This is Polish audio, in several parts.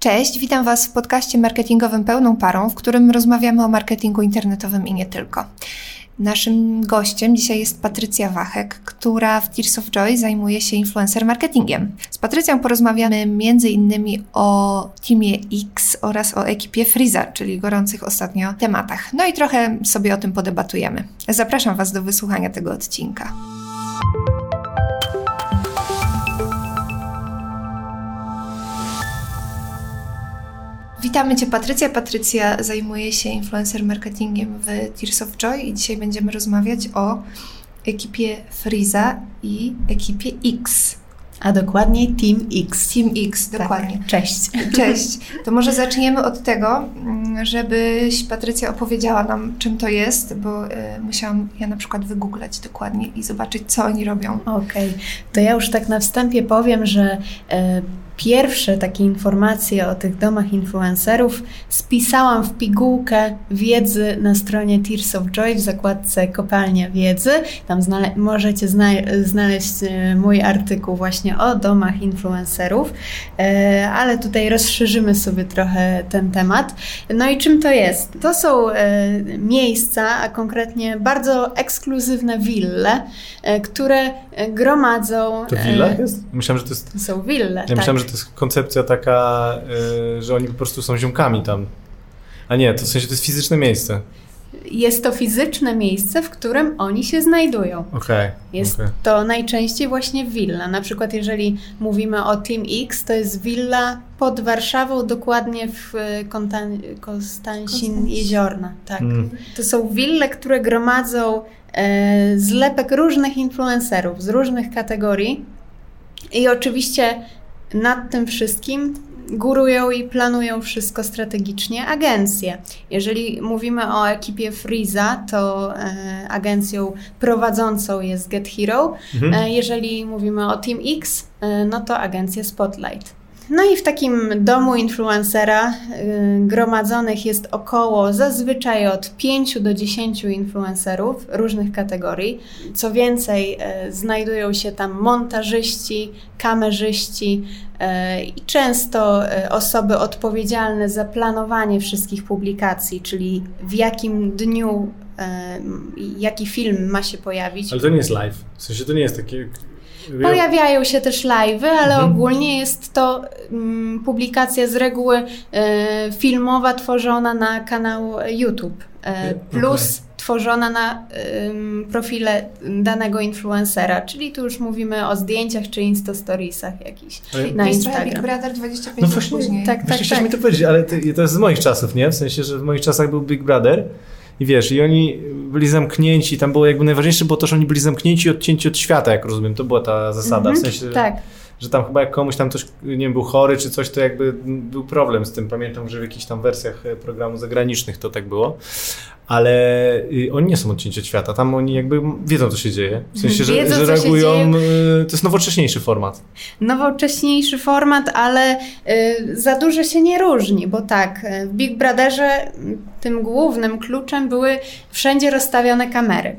Cześć, witam Was w podcaście marketingowym Pełną Parą, w którym rozmawiamy o marketingu internetowym i nie tylko. Naszym gościem dzisiaj jest Patrycja Wachek, która w Tears of Joy zajmuje się influencer marketingiem. Z Patrycją porozmawiamy m.in. o Teamie X oraz o ekipie Freeza, czyli gorących ostatnio tematach. No i trochę sobie o tym podebatujemy. Zapraszam Was do wysłuchania tego odcinka. Witamy Cię Patrycja. Patrycja zajmuje się influencer marketingiem w Tears of Joy i dzisiaj będziemy rozmawiać o ekipie Freeza i ekipie X. A dokładniej Team X. Team X, Tak. dokładnie. Cześć. Cześć. To może zaczniemy od tego, mm, żebyś Patrycja opowiedziała nam, czym to jest, bo y, musiałam ja na przykład wygooglać dokładnie i zobaczyć, co oni robią. Okej, to ja już tak na wstępie powiem, że e, pierwsze takie informacje o tych domach influencerów spisałam w pigułkę wiedzy na stronie Tears of Joy w zakładce Kopalnia Wiedzy. Tam znale- możecie zna- znaleźć e, mój artykuł właśnie o domach influencerów, e, ale tutaj rozszerzymy sobie trochę ten temat. No i czym to jest? To są e, miejsca, a konkretnie bardzo ekskluzywne wille, które gromadzą. To willa jest? Myślałem, że to jest. To są wille. Ja tak. że to jest koncepcja taka, y, że oni po prostu są ziomkami tam. A nie, to w sensie to jest fizyczne miejsce. Jest to fizyczne miejsce, w którym oni się znajdują. Okej. Jest okej. to najczęściej właśnie willa. Na przykład, jeżeli mówimy o Team X, to jest willa pod Warszawą, dokładnie w e, Kontan- Konstancin Konstancin. Jeziorna. Tak. Mm. To są wille, które gromadzą e, zlepek różnych influencerów z różnych kategorii. I oczywiście nad tym wszystkim górują i planują wszystko strategicznie agencje. Jeżeli mówimy o ekipie Freeza, to e, agencją prowadzącą jest Get Hero. Mhm. E, jeżeli mówimy o Team X, e, no to agencja Spotlight. No i w takim domu influencera y, gromadzonych jest około zazwyczaj od 5 do 10 influencerów różnych kategorii. Co więcej, e, znajdują się tam montażyści, kamerzyści e, i często osoby odpowiedzialne za planowanie wszystkich publikacji, czyli w jakim dniu jaki film ma się pojawić. Ale to nie jest live. W sensie to nie jest takie. Pojawiają się też live'y, ale Mhm. ogólnie jest to mm, publikacja z reguły e, filmowa tworzona na kanał YouTube, e, plus tworzona na em, profile danego influencera, czyli tu już mówimy o zdjęciach czy instastoriesach jakichś Ale- na Instagram. Big Brother 25 No właśnie, później. tak, Właśnie chciałeś mi to powiedzieć, ale to, to jest z moich czasów, nie? W sensie, że w moich czasach był Big Brother i wiesz, i oni byli zamknięci, tam było jakby najważniejsze było to, że oni byli zamknięci, odcięci od świata, jak rozumiem, to była ta zasada, Mhm, w sensie, że, Tak, że tam chyba jak komuś tam ktoś, nie wiem, był chory czy coś, to jakby był problem z tym, pamiętam, że w jakichś tam wersjach e, programów zagranicznych to tak było, ale y, oni nie są odcięci od świata, tam oni jakby wiedzą, co się dzieje, w sensie, że, Wiedzą, że reagują, y, to jest nowocześniejszy format. nowocześniejszy format, ale y, za dużo się nie różni, bo tak, w Big Brotherze tym głównym kluczem były wszędzie rozstawione kamery.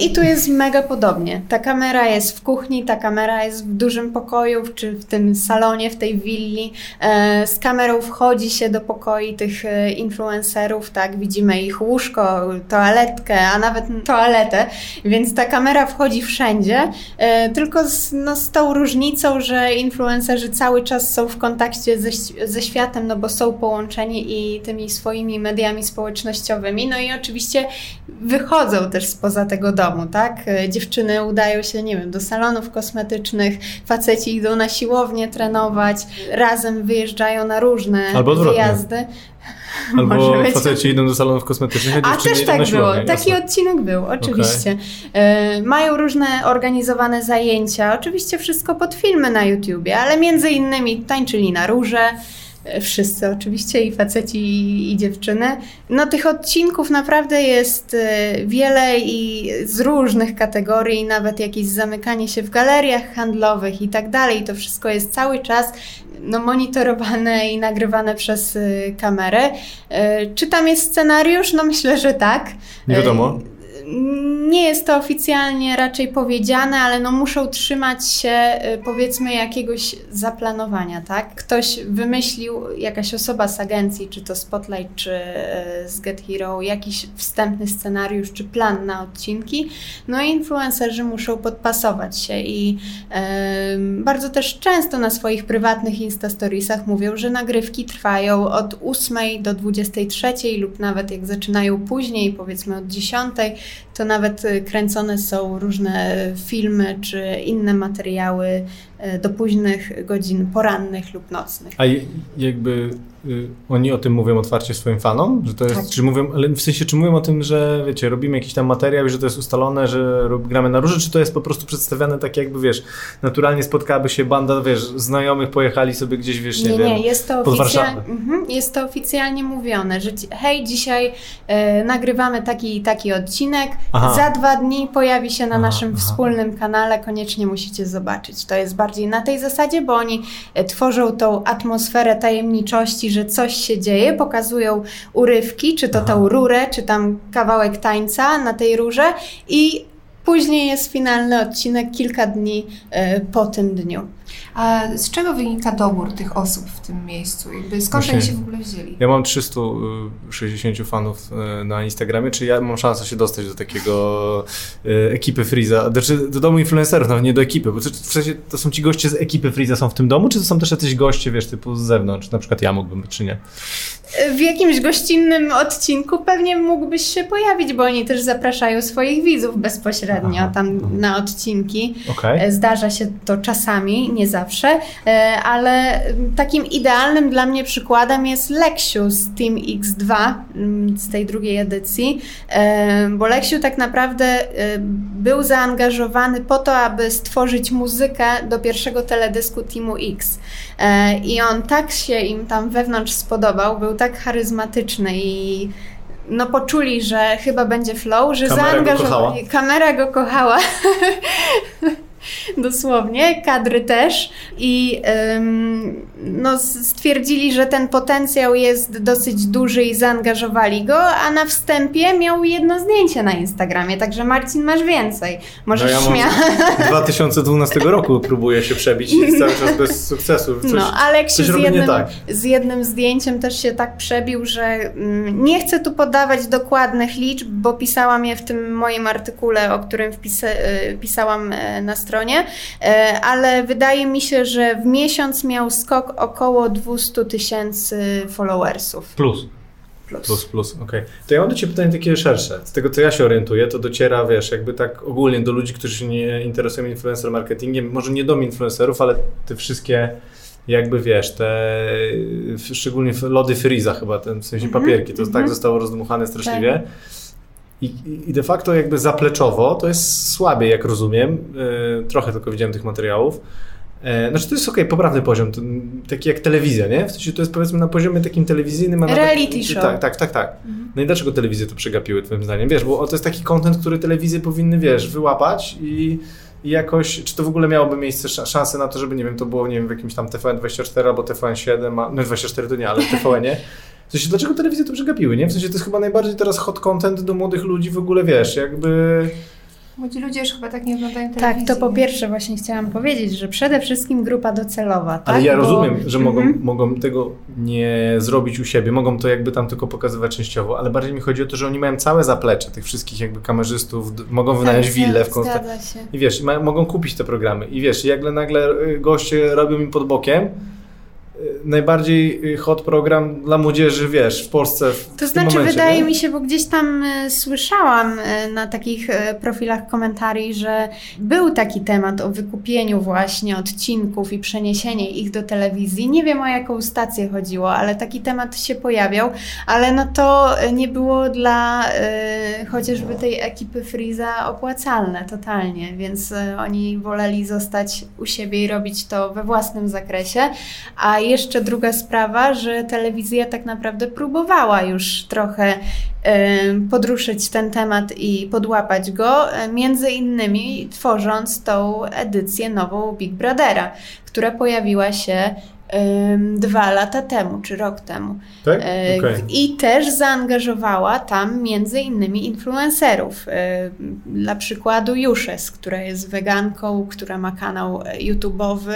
I tu jest mega podobnie. Ta kamera jest w kuchni, ta kamera jest w dużym pokoju, czy w tym salonie, w tej willi. Z kamerą wchodzi się do pokoi tych influencerów, tak, widzimy ich łóżko, toaletkę, a nawet toaletę, więc ta kamera wchodzi wszędzie, y, tylko z, no, z tą różnicą, że influencerzy cały czas są w kontakcie ze, ze światem, no bo są połączeni i tymi swoimi mediami społecznościowymi, no i oczywiście wychodzą też spoza tego domu, tak? Y, Dziewczyny udają się, nie wiem, do salonów kosmetycznych, faceci idą na siłownię trenować, razem wyjeżdżają na różne Albo odwrotnie. Albo faceci idą do salonów kosmetycznych, a A też tak było. Taki jasne. odcinek był, oczywiście. E, mają różne organizowane zajęcia, oczywiście wszystko pod filmy na YouTubie, ale między innymi tańczyli na róże. e, Wszyscy oczywiście, i faceci, i, i dziewczyny. No tych odcinków naprawdę jest e, wiele i z różnych kategorii, nawet jakieś zamykanie się w galeriach handlowych i tak dalej. To wszystko jest cały czas no, monitorowane i nagrywane przez y, kamerę. E, Czy tam jest scenariusz? No myślę, że tak. Nie wiadomo. Nie jest to oficjalnie raczej powiedziane, ale no muszą trzymać się y, powiedzmy jakiegoś zaplanowania, tak? Ktoś wymyślił, jakaś osoba z agencji, czy to Spotlight, czy y, z Get Hero, jakiś wstępny scenariusz, czy plan na odcinki, no i influencerzy muszą podpasować się i bardzo też często na swoich prywatnych Instastoriesach mówią, że nagrywki trwają od 8 do 23 lub nawet jak zaczynają później, powiedzmy od 10, to nawet y, kręcone są różne filmy czy inne materiały do późnych godzin porannych lub nocnych. A jakby y, oni o tym mówią otwarcie swoim fanom? Że to jest, tak. Czy mówią, ale w sensie, czy mówią o tym, że wiecie, robimy jakiś tam materiał i że to jest ustalone, że gramy na róże, czy to jest po prostu przedstawiane tak jakby, wiesz, naturalnie spotkałaby się banda, wiesz, znajomych, pojechali sobie gdzieś, wiesz, nie, nie wiem, nie, jest to oficjalnie, mhm, jest to oficjalnie mówione, że hej, dzisiaj e, nagrywamy taki i taki odcinek, Aha. za dwa dni pojawi się na aha, naszym aha. wspólnym kanale, koniecznie musicie zobaczyć. To jest bardziej na tej zasadzie, bo oni e, tworzą tą atmosferę tajemniczości, że coś się dzieje, pokazują urywki, czy to tą rurę, czy tam kawałek tańca na tej rurze i później jest finalny odcinek kilka dni e, po tym dniu. A z czego wynika dobór tych osób w tym miejscu? Jakby skąd oni się w ogóle wzięli? Ja mam 360 fanów e, na Instagramie, czy ja mam szansę się dostać do takiego e, ekipy Freeza, znaczy do domu influencerów, nawet nie do ekipy, bo w sensie to są ci goście z ekipy Freeza są w tym domu, czy to są też jacyś goście, wiesz, typu z zewnątrz, na przykład ja mógłbym, czy nie? W jakimś gościnnym odcinku pewnie mógłbyś się pojawić, bo oni też zapraszają swoich widzów bezpośrednio aha, tam na odcinki. Okay. E, zdarza się to czasami, nie zawsze, e, ale takim idealnym dla mnie przykładem jest Leksiu z Team X2 mm, z tej drugiej edycji, e, bo Leksiu tak naprawdę był zaangażowany po to, aby stworzyć muzykę do pierwszego teledysku Teamu X. I on tak się im tam wewnątrz spodobał, był tak charyzmatyczny i no poczuli, że chyba będzie flow, że zaangażowali. Kamera go kochała. dosłownie, kadry też i ym, no, stwierdzili, że ten potencjał jest dosyć duży i zaangażowali go, a na wstępie miał jedno zdjęcie na Instagramie, także Marcin masz więcej. Możesz no ja śmiać. 2012 roku próbuję się przebić i cały czas bez sukcesu. Coś, no, Aleksiu z jednym, tak. z jednym zdjęciem też się tak przebił, że mm, nie chcę tu podawać dokładnych liczb, bo pisałam je w tym moim artykule, o którym wpisa, y, pisałam y, na stronie stronie, e, ale wydaje mi się, że w miesiąc miał skok około 200 tysięcy followersów. Plus. Plus, plus, plus okej. Okay. To ja mam do Ciebie pytanie takie szersze. Z tego, co ja się orientuję, to dociera, wiesz, jakby tak ogólnie do ludzi, którzy się nie interesują influencer marketingiem, może nie do influencerów, ale te wszystkie jakby wiesz, te szczególnie lody Freeza chyba, ten, w sensie -hmm, papierki, to mm -hmm. tak mhm. zostało rozdmuchane straszliwie. Tak. I, I de facto jakby zapleczowo to jest słabiej, jak rozumiem. Yy, trochę tylko widziałem tych materiałów. Yy, znaczy to jest okay, poprawny poziom, taki jak telewizja, nie? W sensie to jest powiedzmy na poziomie takim telewizyjnym. Reality tak, show. Tak, tak, tak. tak. Mhm. No i dlaczego telewizje to przegapiły twoim zdaniem? Wiesz, bo to jest taki content, który telewizje powinny, wiesz, wyłapać i i jakoś, czy to w ogóle miałoby miejsce, szansę na to, żeby, nie wiem, to było, nie wiem, w jakimś tam TVN24 albo TVN7, no 24 to nie, ale TVN, nie? W sensie, dlaczego telewizje to przegapiły, nie? W sensie, to jest chyba najbardziej teraz hot content do młodych ludzi w ogóle, wiesz, jakby... Młodzi ludzie już chyba tak nie oglądają telewizji. Tak, to po pierwsze właśnie chciałam powiedzieć, że przede wszystkim grupa docelowa, tak? Ale ja Bo... rozumiem, że mogą, mm -hmm. mogą tego nie zrobić u siebie, mogą to jakby tam tylko pokazywać częściowo, ale bardziej mi chodzi o to, że oni mają całe zaplecze tych wszystkich jakby kamerzystów, mogą wynająć tak, willę w kontekście. I wiesz, mogą kupić te programy. I wiesz, jak nagle y, goście robią im pod bokiem, najbardziej hot program dla młodzieży, wiesz, w Polsce. W to znaczy, momencie, wydaje nie? mi się, bo gdzieś tam e, słyszałam e, na takich profilach komentarzy, że był taki temat o wykupieniu właśnie odcinków i przeniesienie ich do telewizji. Nie wiem o jaką stację chodziło, ale taki temat się pojawiał, ale no to nie było dla y, chociażby tej ekipy Freeza opłacalne totalnie, więc y, oni woleli zostać u siebie i robić to we własnym zakresie, a jeszcze druga sprawa, że telewizja tak naprawdę próbowała już trochę podruszyć ten temat i podłapać go, e, między innymi tworząc tą edycję nową Big Brothera, która pojawiła się dwa lata temu, czy rok temu. Tak? E, Okay. I też zaangażowała tam między innymi influencerów. E, Dla przykładu Juszes, która jest weganką, która ma kanał YouTube'owy,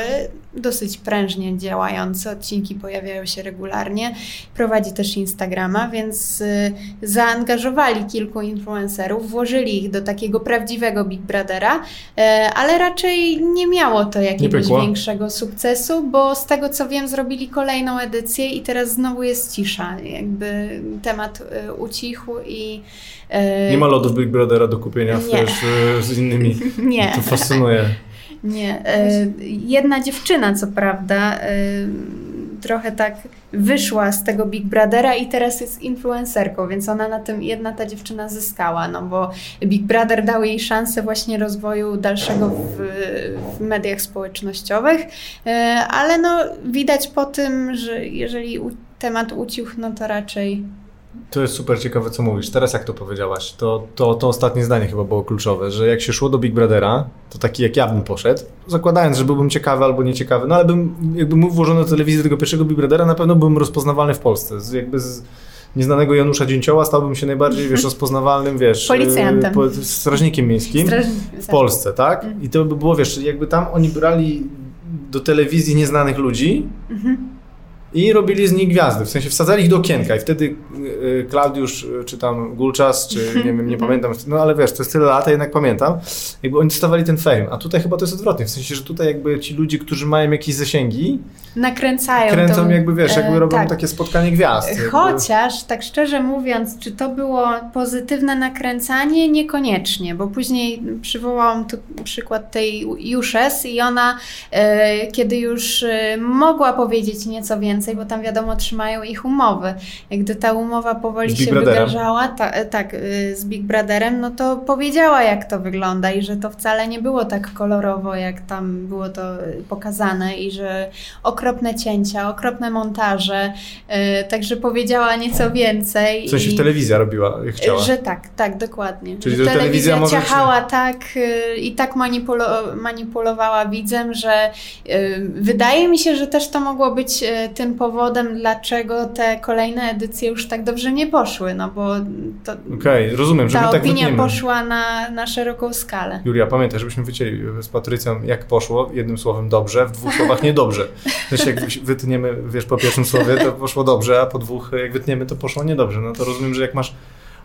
dosyć prężnie działający, odcinki pojawiają się regularnie, prowadzi też Instagrama, więc y, zaangażowali kilku influencerów, włożyli ich do takiego prawdziwego Big Brothera, e, ale raczej nie miało to jakiegoś większego sukcesu, bo z tego co wiem zrobili kolejną edycję i teraz znowu jest cisza, jakby temat y, ucichł i Nie ma lodów Big Brothera do kupienia Nie. też z innymi. nie. To fascynuje. Nie. E, jedna dziewczyna, co prawda, e, trochę tak wyszła z tego Big Brothera i teraz jest influencerką, więc ona na tym, jedna ta dziewczyna zyskała, no bo Big Brother dał jej szansę właśnie rozwoju dalszego w, w mediach społecznościowych, e, ale no widać po tym, że jeżeli temat ucichł, no to raczej To jest super ciekawe, co mówisz. Teraz jak to powiedziałaś, to, to, to ostatnie zdanie chyba było kluczowe, że jak się szło do Big Brothera, to taki jak ja bym poszedł, zakładając, że byłbym ciekawy albo nieciekawy, no ale bym, jakby mógł włożony do telewizji tego pierwszego Big Brothera, na pewno byłbym rozpoznawalny w Polsce. Z, jakby z nieznanego Janusza Dzięcioła stałbym się najbardziej, wiesz, rozpoznawalnym, wiesz... Policjantem. Po, strażnikiem miejskim. strażnik. w Polsce, tak? Mhm. I to by było, wiesz, jakby tam oni brali do telewizji nieznanych ludzi Mhm. I robili z nich gwiazdy, w sensie wsadzali ich do okienka i wtedy y, Klaudiusz, y, czy tam Gulczas, czy nie wiem, nie pamiętam, no ale wiesz, to jest tyle lat, a jednak pamiętam, jakby oni dostawali ten fame, a tutaj chyba to jest odwrotnie, w sensie, że tutaj jakby ci ludzie, którzy mają jakieś zasięgi, Nakręcają kręcą tą- jakby, wiesz, jakby e, robią tak. takie spotkanie gwiazd. Jakby. Chociaż, tak szczerze mówiąc, czy to było pozytywne nakręcanie? Niekoniecznie, bo później przywołałam tu przykład tej Juszes i ona, e, kiedy już e, mogła powiedzieć nieco więcej, bo tam wiadomo, trzymają ich umowy. Gdy ta umowa powoli się wydarzała, ta, e, tak, e, z Big Brotherem, no to powiedziała, jak to wygląda i że to wcale nie było tak kolorowo, jak tam było to e, pokazane i że okropne cięcia, okropne montaże, e, także powiedziała nieco więcej. W sensie i- telewizja robiła, jak chciała. Że tak, tak, dokładnie. Czyli że telewizja telewizja może ciachała tak y, i tak manipulo- manipulowała widzem, że y, wydaje mi się, że też to mogło być y, tym powodem, dlaczego te kolejne edycje już tak dobrze nie poszły, no bo to, Okej, rozumiem, ta tak opinia wytniemy. poszła na, na szeroką skalę. Julia, pamiętaj, żebyśmy wycięli z Patrycją, jak poszło, jednym słowem dobrze, w dwóch słowach niedobrze. Też jak wytniemy, wiesz, po pierwszym słowie, to poszło dobrze, a po dwóch, jak wytniemy, to poszło niedobrze. No to rozumiem, że jak masz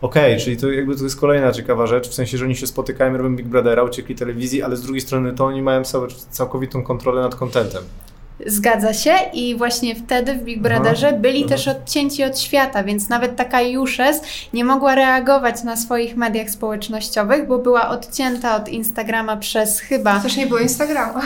Okej, czyli to jakby to jest kolejna ciekawa rzecz, w sensie, że oni się spotykają, robią Big Brothera, uciekli telewizji, ale z drugiej strony to oni mają całe, całkowitą kontrolę nad kontentem. Zgadza się i właśnie wtedy w Big Aha, Brotherze byli aha. też odcięci od świata, więc nawet taka Juszes nie mogła reagować na swoich mediach społecznościowych, bo była odcięta od Instagrama przez chyba Też nie było Instagrama.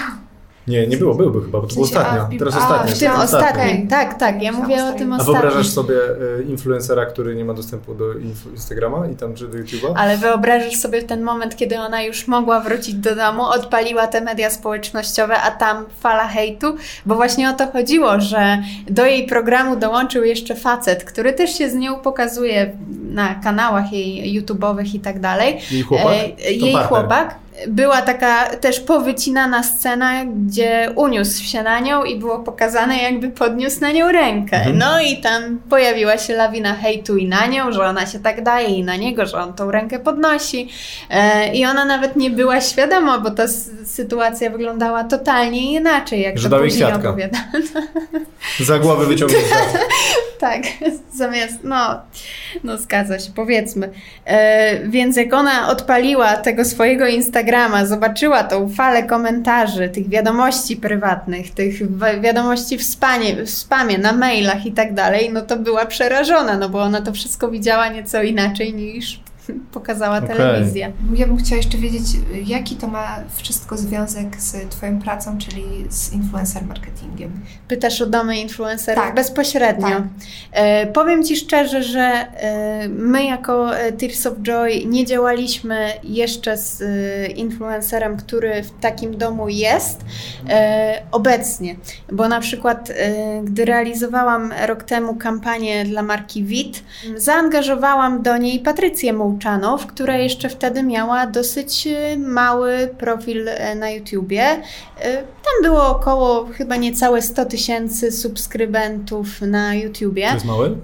Nie, nie było, byłby chyba, bo to było W sensie, a, ostatnio. Teraz a, ostatnio. w tym ostatnim. Tak, tak, ja mówię o ostatnim. tym A ostatnim. wyobrażasz sobie e, influencera, który nie ma dostępu do Instagrama i tam czy do YouTube'a? Ale wyobrażasz sobie ten moment, kiedy ona już mogła wrócić do domu, odpaliła te media społecznościowe, a tam fala hejtu, bo właśnie o to chodziło, że do jej programu dołączył jeszcze facet, który też się z nią pokazuje na kanałach jej YouTube'owych i tak dalej. Jej chłopak? E, To Jej partner. chłopak. Była taka też powycinana scena, gdzie uniósł się na nią i było pokazane, jakby podniósł na nią rękę. Mhm. No i tam pojawiła się lawina hejtu i na nią, że ona się tak daje, i na niego, że on tą rękę podnosi. E, I ona nawet nie była świadoma, bo ta sytuacja wyglądała totalnie inaczej, jak Że to później kwiatka. opowiada. Za głowę wyciągnięta. Tak, zamiast, no, no zgadza się, powiedzmy. E, więc jak ona odpaliła tego swojego Instagrama, zobaczyła tą falę komentarzy, tych wiadomości prywatnych, tych wi- wiadomości w, spanie, w spamie, na mailach i tak dalej, no to była przerażona, no bo ona to wszystko widziała nieco inaczej niż pokazała Okej. telewizja. Ja bym chciała jeszcze wiedzieć, jaki to ma wszystko związek z Twoją pracą, czyli z influencer marketingiem. Pytasz o domy influencerów Tak. bezpośrednio. Tak. E, powiem Ci szczerze, że e, my jako e, Tears of Joy nie działaliśmy jeszcze z e, influencerem, który w takim domu jest e, obecnie, bo na przykład e, gdy realizowałam rok temu kampanię dla marki WIT, zaangażowałam do niej Patrycję Mołczanów, która jeszcze wtedy miała dosyć y, mały profil e, na YouTubie. Y, Tam było około chyba niecałe 100 tysięcy subskrybentów na YouTubie. To jest mały?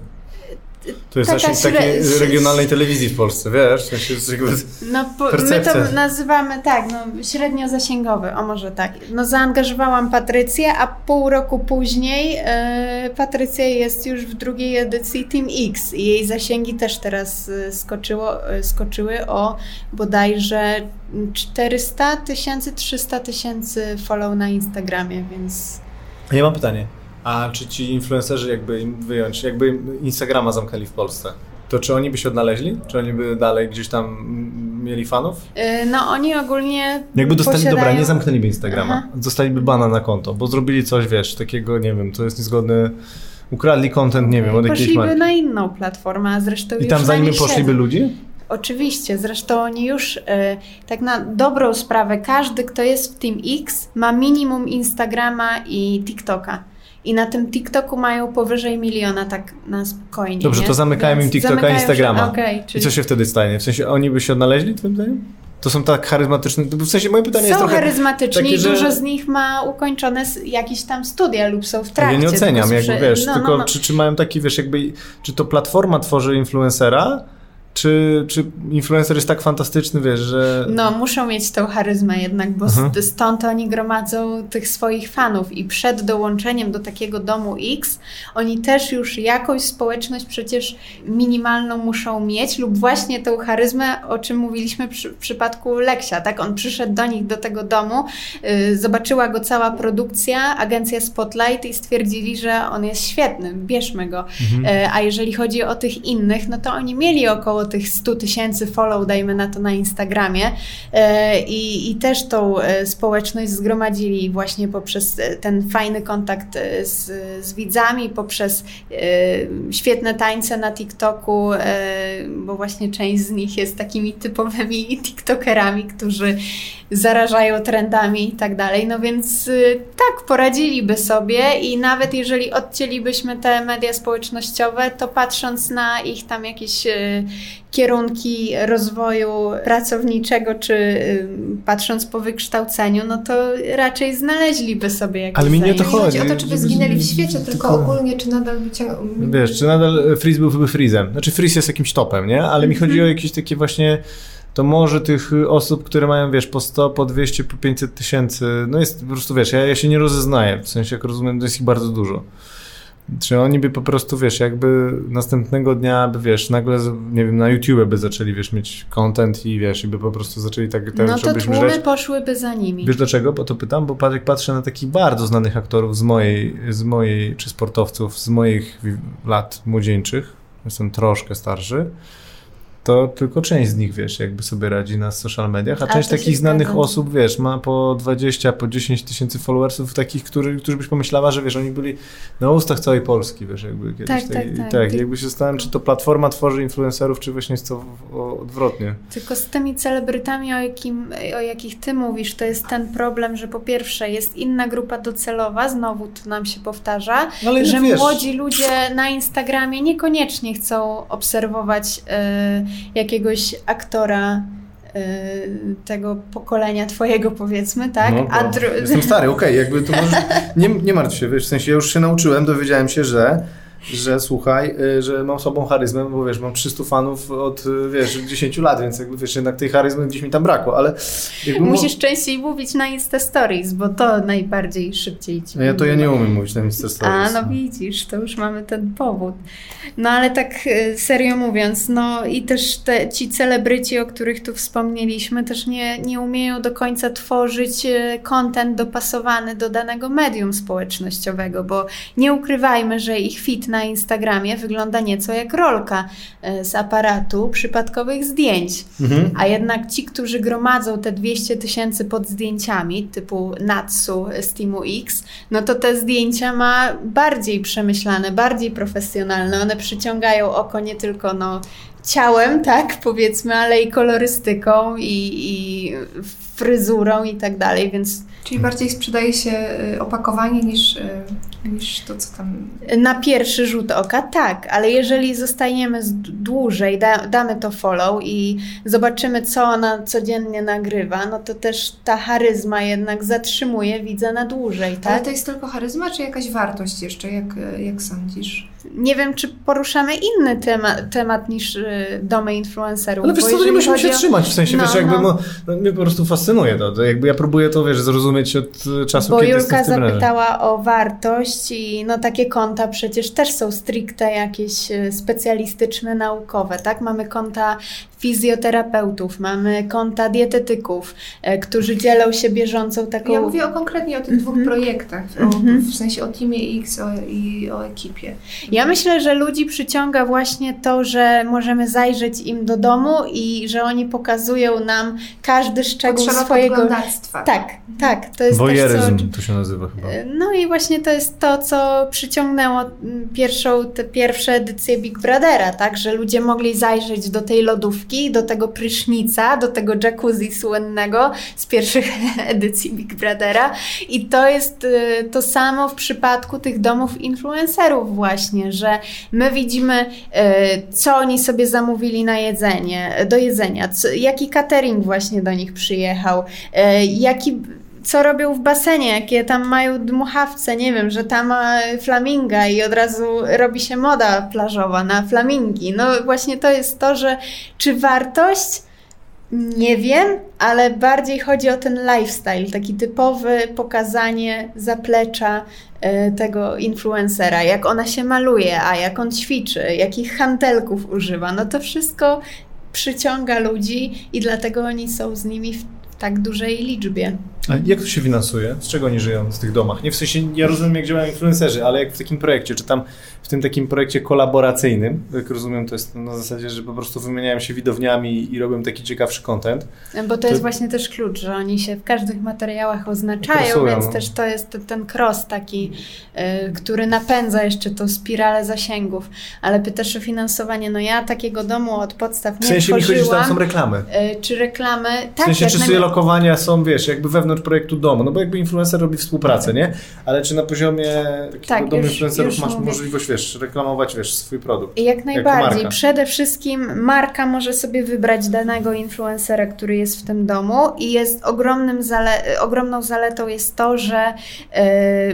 To jest Taka zasięg takiej śre- regionalnej telewizji w Polsce, wiesz? No, po, my to nazywamy tak, no, średnio zasięgowy, o może tak. No, zaangażowałam Patrycję, a pół roku później e, Patrycja jest już w drugiej edycji Team X i jej zasięgi też teraz e, skoczyło, e, skoczyły o bodajże 400 tysięcy, 300 tysięcy follow na Instagramie, więc Ja mam pytanie. A czy ci influencerzy jakby im wyjąć, jakby Instagrama zamknęli w Polsce, to czy oni by się odnaleźli? Czy oni by dalej gdzieś tam mieli fanów? e, no oni ogólnie Jakby dostali, posiadają... dobra, nie zamknęliby Instagrama, Aha. dostaliby bana na konto, bo zrobili coś, wiesz, takiego, nie wiem, to jest niezgodne, ukradli content, nie wiem, od jakiejś Poszliby marki. na inną platformę, a zresztą I tam za nimi poszliby siedzą. ludzie? Oczywiście, zresztą oni już e, tak na dobrą sprawę, każdy, kto jest w Team X, ma minimum Instagrama i TikToka. I na tym TikToku mają powyżej miliona, tak na spokojnie. Dobrze, nie? to zamykają im Więc TikToka i zamykają się- Instagrama. Okej, I czyli co się wtedy stanie? W sensie oni by się odnaleźli, twoim zdaniem? To są tak charyzmatyczne, w sensie moje pytanie są jest trochę... charyzmatyczni takie, i że- dużo z nich ma ukończone jakieś tam studia lub są w trakcie. Ja nie oceniam, tylko jakby wiesz, no, tylko no, no. Czy, czy mają taki, wiesz, jakby, czy to platforma tworzy influencera, czy, czy influencer jest tak fantastyczny, wiesz, że... No, muszą mieć tą charyzmę jednak, bo Mhm. st- stąd oni gromadzą tych swoich fanów i przed dołączeniem do takiego domu X, oni też już jakąś społeczność przecież minimalną muszą mieć lub właśnie tą charyzmę, o czym mówiliśmy przy, w przypadku Leksia, tak? On przyszedł do nich, do tego domu, y, zobaczyła go cała produkcja, agencja Spotlight i stwierdzili, że on jest świetny, bierzmy go. Mhm. E, A jeżeli chodzi o tych innych, no to oni mieli około tych 100 tysięcy follow, dajmy na to na Instagramie e, i, i też tą e, społeczność zgromadzili właśnie poprzez e, ten fajny kontakt z, z widzami, poprzez świetne tańce na TikToku, bo właśnie część z nich jest takimi typowymi TikTokerami, którzy zarażają trendami i tak dalej. No więc tak, poradziliby sobie i nawet jeżeli odcięlibyśmy te media społecznościowe, to patrząc na ich tam jakieś kierunki rozwoju pracowniczego, czy y, patrząc po wykształceniu, no to raczej znaleźliby sobie jakieś Ale mi nie o to chodzi. Nie chodzi o to, czy by zginęli w świecie, tylko Tylko- ogólnie, czy nadal by ciąg... Wiesz, czy nadal Freeze byłby Freezem? Znaczy Freeze jest jakimś topem, nie? Ale mi chodzi o jakieś takie właśnie... To może tych osób, które mają, wiesz, po 100, po 200, po 500 tysięcy, no jest po prostu, wiesz, ja, ja się nie rozeznaję, w sensie, jak rozumiem, to jest ich bardzo dużo. Czy oni by po prostu, wiesz, jakby następnego dnia, by, wiesz, nagle, nie wiem, na YouTube by zaczęli, wiesz, mieć content i, wiesz, i by po prostu zaczęli tak, tak No to tłumy rzecz... poszłyby za nimi. Wiesz dlaczego? Bo to pytam, bo jak patrzę na takich bardzo znanych aktorów z mojej, z mojej czy sportowców z moich lat młodzieńczych, jestem troszkę starszy, to tylko część z nich, wiesz, jakby sobie radzi na social mediach, a, A część takich znanych zgadzam. osób, wiesz, ma po 20, po 10 tysięcy followersów, takich, który, którzy byś pomyślała, że wiesz, oni byli na ustach całej Polski, wiesz, jakby kiedyś. Tak, tak, i tak. tak Ty- jakby się stałem, czy to platforma tworzy influencerów, czy właśnie jest to odwrotnie. Tylko z tymi celebrytami, o, jakim, o jakich ty mówisz, to jest ten problem, że po pierwsze jest inna grupa docelowa, znowu to nam się powtarza, No ale że wiesz, młodzi ludzie na Instagramie niekoniecznie chcą obserwować e, jakiegoś aktora e, tego pokolenia twojego, powiedzmy, tak? No, A bo dru- Jestem stary, okej, jakby to możesz, nie, nie martw się, wiesz, w sensie ja już się nauczyłem, dowiedziałem się, że, że słuchaj, y, że mam słabą charyzmę, bo wiesz, mam 300 fanów od, y, wiesz, 10 lat, więc jakby, wiesz, jednak tej charyzmy gdzieś mi tam brakło, ale jakby... Musisz częściej mówić na Insta Stories, bo to najbardziej szybciej ci No ja to ja nie umiem mówić na Insta A, Stories. no widzisz, to już mamy ten powód. No ale tak e, serio mówiąc, no i też te, ci celebryci, o których tu wspomnieliśmy, też nie, nie umieją do końca tworzyć content dopasowany do danego medium społecznościowego, bo nie ukrywajmy, że ich fit na Instagramie wygląda nieco jak rolka e, z aparatu przypadkowych zdjęć. Mhm. A jednak ci, którzy gromadzą te 200 tysięcy pod zdjęciami, typu Natsu z Teamu X, no to te zdjęcia ma bardziej przemyślane, bardziej profesjonalne. One przyciągają oko nie tylko no, ciałem, tak powiedzmy, ale i kolorystyką i, i fryzurą i tak dalej, więc... Czyli bardziej sprzedaje się y, opakowanie niż, y, niż to, co tam... Na pierwszy rzut oka tak, ale jeżeli zostaniemy dłużej, da, damy to follow i zobaczymy, co ona codziennie nagrywa, no to też ta charyzma jednak zatrzymuje widza na dłużej, tak? Ale to jest tylko charyzma, czy jakaś wartość jeszcze, jak, jak sądzisz? Nie wiem, czy poruszamy inny temat, temat niż y, domy influencerów. Ale wiesz co, nie musimy się o... trzymać, w sensie, no, wiesz, jakby, no. No, mnie po prostu fascynuje to, to, jakby ja próbuję to, wiesz, zrozumieć od czasu, Bo kiedy Julka zapytała o wartość i no takie konta przecież też są stricte jakieś y, specjalistyczne, naukowe, tak? Mamy konta fizjoterapeutów, mamy konta dietetyków, e, którzy dzielą się bieżącą taką... Ja mówię o, konkretnie o tych dwóch mm -hmm. projektach, o, mm -hmm. w sensie o Teamie X o, i o ekipie. Ja myślę, że ludzi przyciąga właśnie to, że możemy zajrzeć im do domu i że oni pokazują nam każdy szczegół Potrzeba swojego... Tak, tak. To jest Voyeuryzm to, co... to się nazywa chyba. E, no i właśnie to jest to, co przyciągnęło pierwszą, te pierwsze edycje Big Brothera, tak? Że ludzie mogli zajrzeć do tej lodówki, do tego prysznica, do tego jacuzzi słynnego z pierwszych edycji Big Brothera. I to jest y, to samo w przypadku tych domów influencerów właśnie, że my widzimy, y, co oni sobie zamówili na jedzenie, do jedzenia, jaki catering właśnie do nich przyjechał, y, jaki co robią w basenie, jakie tam mają dmuchawce, nie wiem, że tam ma flaminga i od razu robi się moda plażowa na flamingi. No właśnie to jest to, że czy wartość nie wiem, ale bardziej chodzi o ten lifestyle, taki typowy pokazanie zaplecza e, tego influencera, jak ona się maluje, a jak on ćwiczy, jakich hantelków używa. No to wszystko przyciąga ludzi i dlatego oni są z nimi w tak dużej liczbie. A jak to się finansuje? Z czego oni żyją w tych domach? Nie w sensie, ja rozumiem jak działają influencerzy, ale jak w takim projekcie, czy tam w tym takim projekcie kolaboracyjnym, jak rozumiem, to jest na zasadzie, że po prostu wymieniają się widowniami i robią taki ciekawszy content. Bo to, to... jest właśnie też klucz, że oni się w każdych materiałach oznaczają, więc no. też to jest ten cross taki, yy, który napędza jeszcze tą spiralę zasięgów. Ale pytasz o finansowanie, no ja takiego domu od podstaw nie W sensie mi chodzi, że tam są reklamy. Yy, czy reklamy? Tak, w sensie, czy sobie lokowania są, wiesz, jakby wewnątrz projektu domu, no bo jakby influencer robi współpracę, nie? Ale czy na poziomie takiego tak, domu influencerów masz mówię. możliwość, wiesz, reklamować, wiesz, swój produkt? Jak najbardziej. Przede wszystkim marka może sobie wybrać danego influencera, który jest w tym domu i jest ogromnym zale ogromną zaletą jest to, że yy,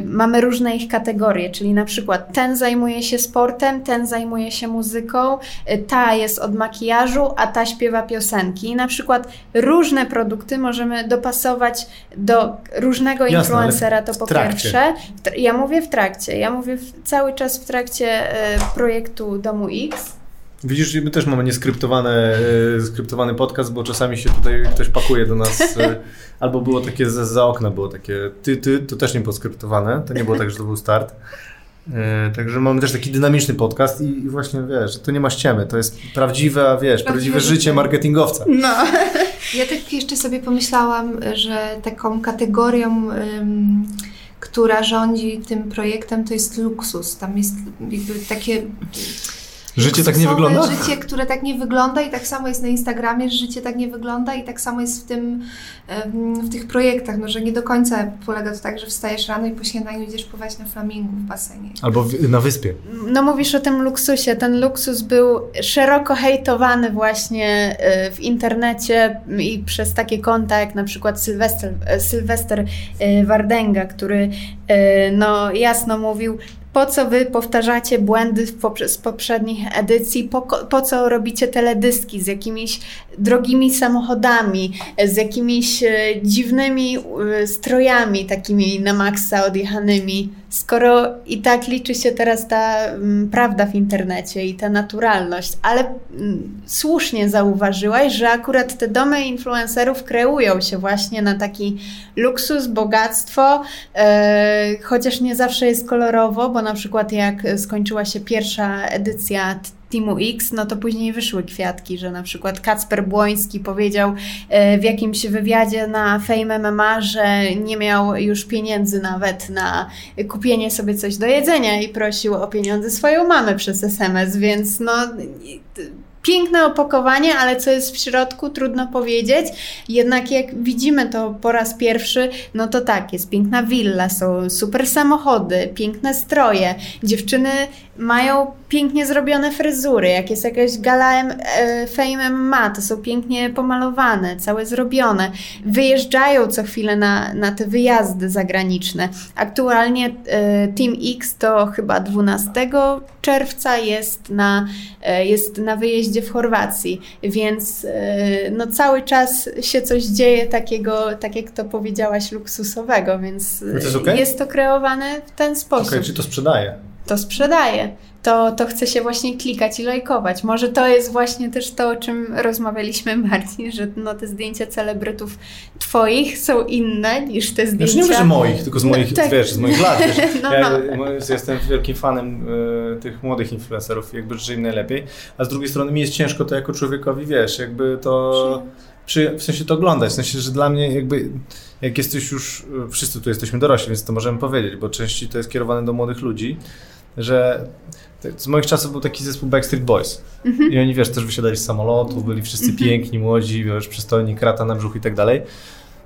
mamy różne ich kategorie, czyli na przykład ten zajmuje się sportem, ten zajmuje się muzyką, yy, ta jest od makijażu, a ta śpiewa piosenki. I na przykład różne produkty możemy dopasować do różnego Jasne, influencera, to po trakcie. pierwsze. Ja mówię w trakcie, ja mówię w, cały czas w trakcie e, projektu Domu X. Widzisz, my też mamy nieskryptowany e, skryptowany podcast, bo czasami się tutaj ktoś pakuje do nas, e, albo było takie za, za okna, było takie ty, ty, to też nie było skryptowane, to nie było tak, że to był start. Także mamy też taki dynamiczny podcast i, i, właśnie wiesz, to nie ma ściemy, to jest prawdziwe, wiesz, prawdziwe, życie marketingowca. No. Ja tak jeszcze sobie pomyślałam, że taką kategorią, ym, która rządzi tym projektem, to jest luksus. Tam jest takie Życie tak nie wygląda? Życie, które tak nie wygląda i tak samo jest na Instagramie, że życie tak nie wygląda i tak samo jest w tym, w tych projektach, no, że nie do końca polega to tak, że wstajesz rano i po śniadaniu idziesz pływać na flamingu w basenie. Albo w, na wyspie. No mówisz o tym luksusie. Ten luksus był szeroko hejtowany właśnie e, w internecie i przez takie konta jak na przykład Sylwester, Sylwester e, Wardenga, który no jasno mówił, po co wy powtarzacie błędy z poprzednich edycji, po, po, co robicie teledyski z jakimiś drogimi samochodami, z jakimiś e, dziwnymi e, strojami takimi na maksa odjechanymi, skoro i tak liczy się teraz ta m, prawda w internecie i ta naturalność, ale m, słusznie zauważyłaś, że akurat te domy influencerów kreują się właśnie na taki luksus, bogactwo, e, chociaż nie zawsze jest kolorowo, bo na przykład jak skończyła się pierwsza edycja Teamu X, no to później wyszły kwiatki, że na przykład Kacper Błoński powiedział e, w jakimś wywiadzie na Fame MMA, że nie miał już pieniędzy nawet na kupienie sobie coś do jedzenia i prosił o pieniądze swoją mamę przez SMS, więc no piękne opakowanie, ale co jest w środku, trudno powiedzieć. Jednak jak widzimy to po raz pierwszy, no to tak, jest piękna willa, są super samochody, piękne stroje. Dziewczyny mają pięknie zrobione fryzury. Jak jest jakaś gala e, Fame MMA, to są pięknie pomalowane, całe zrobione. Wyjeżdżają co chwilę na, na te wyjazdy zagraniczne. Aktualnie e, Team X to chyba 12 czerwca jest na, e, jest na wyjeździe w Chorwacji, więc e, no cały czas się coś dzieje takiego, tak jak to powiedziałaś, luksusowego, więc To jest okej? jest to kreowane w ten sposób Okej, czy to sprzedaje? to sprzedaje. To, to chce się właśnie klikać i lajkować. Może to jest właśnie też to, o czym rozmawialiśmy Marcin, że no, te zdjęcia celebrytów twoich są inne niż te zdjęcia... Znaczy nie mówię, że moich, tylko z moich, tak. wiesz, z moich lat. No, ja no. jestem wielkim fanem e, tych młodych influencerów, jakby życzę im najlepiej, a z drugiej strony mi jest ciężko to jako człowiekowi, wiesz, jakby to... Przy, w sensie to oglądać, w sensie, że dla mnie jakby, jak jesteś już, e, wszyscy tu jesteśmy dorośli, więc to możemy powiedzieć, bo częściej to jest kierowane do młodych ludzi, że z moich czasów był taki zespół Backstreet Boys Mhm. i oni, wiesz, też wysiadali z samolotu, byli wszyscy piękni, młodzi, wiesz, przystojni, krata na brzuch i tak dalej.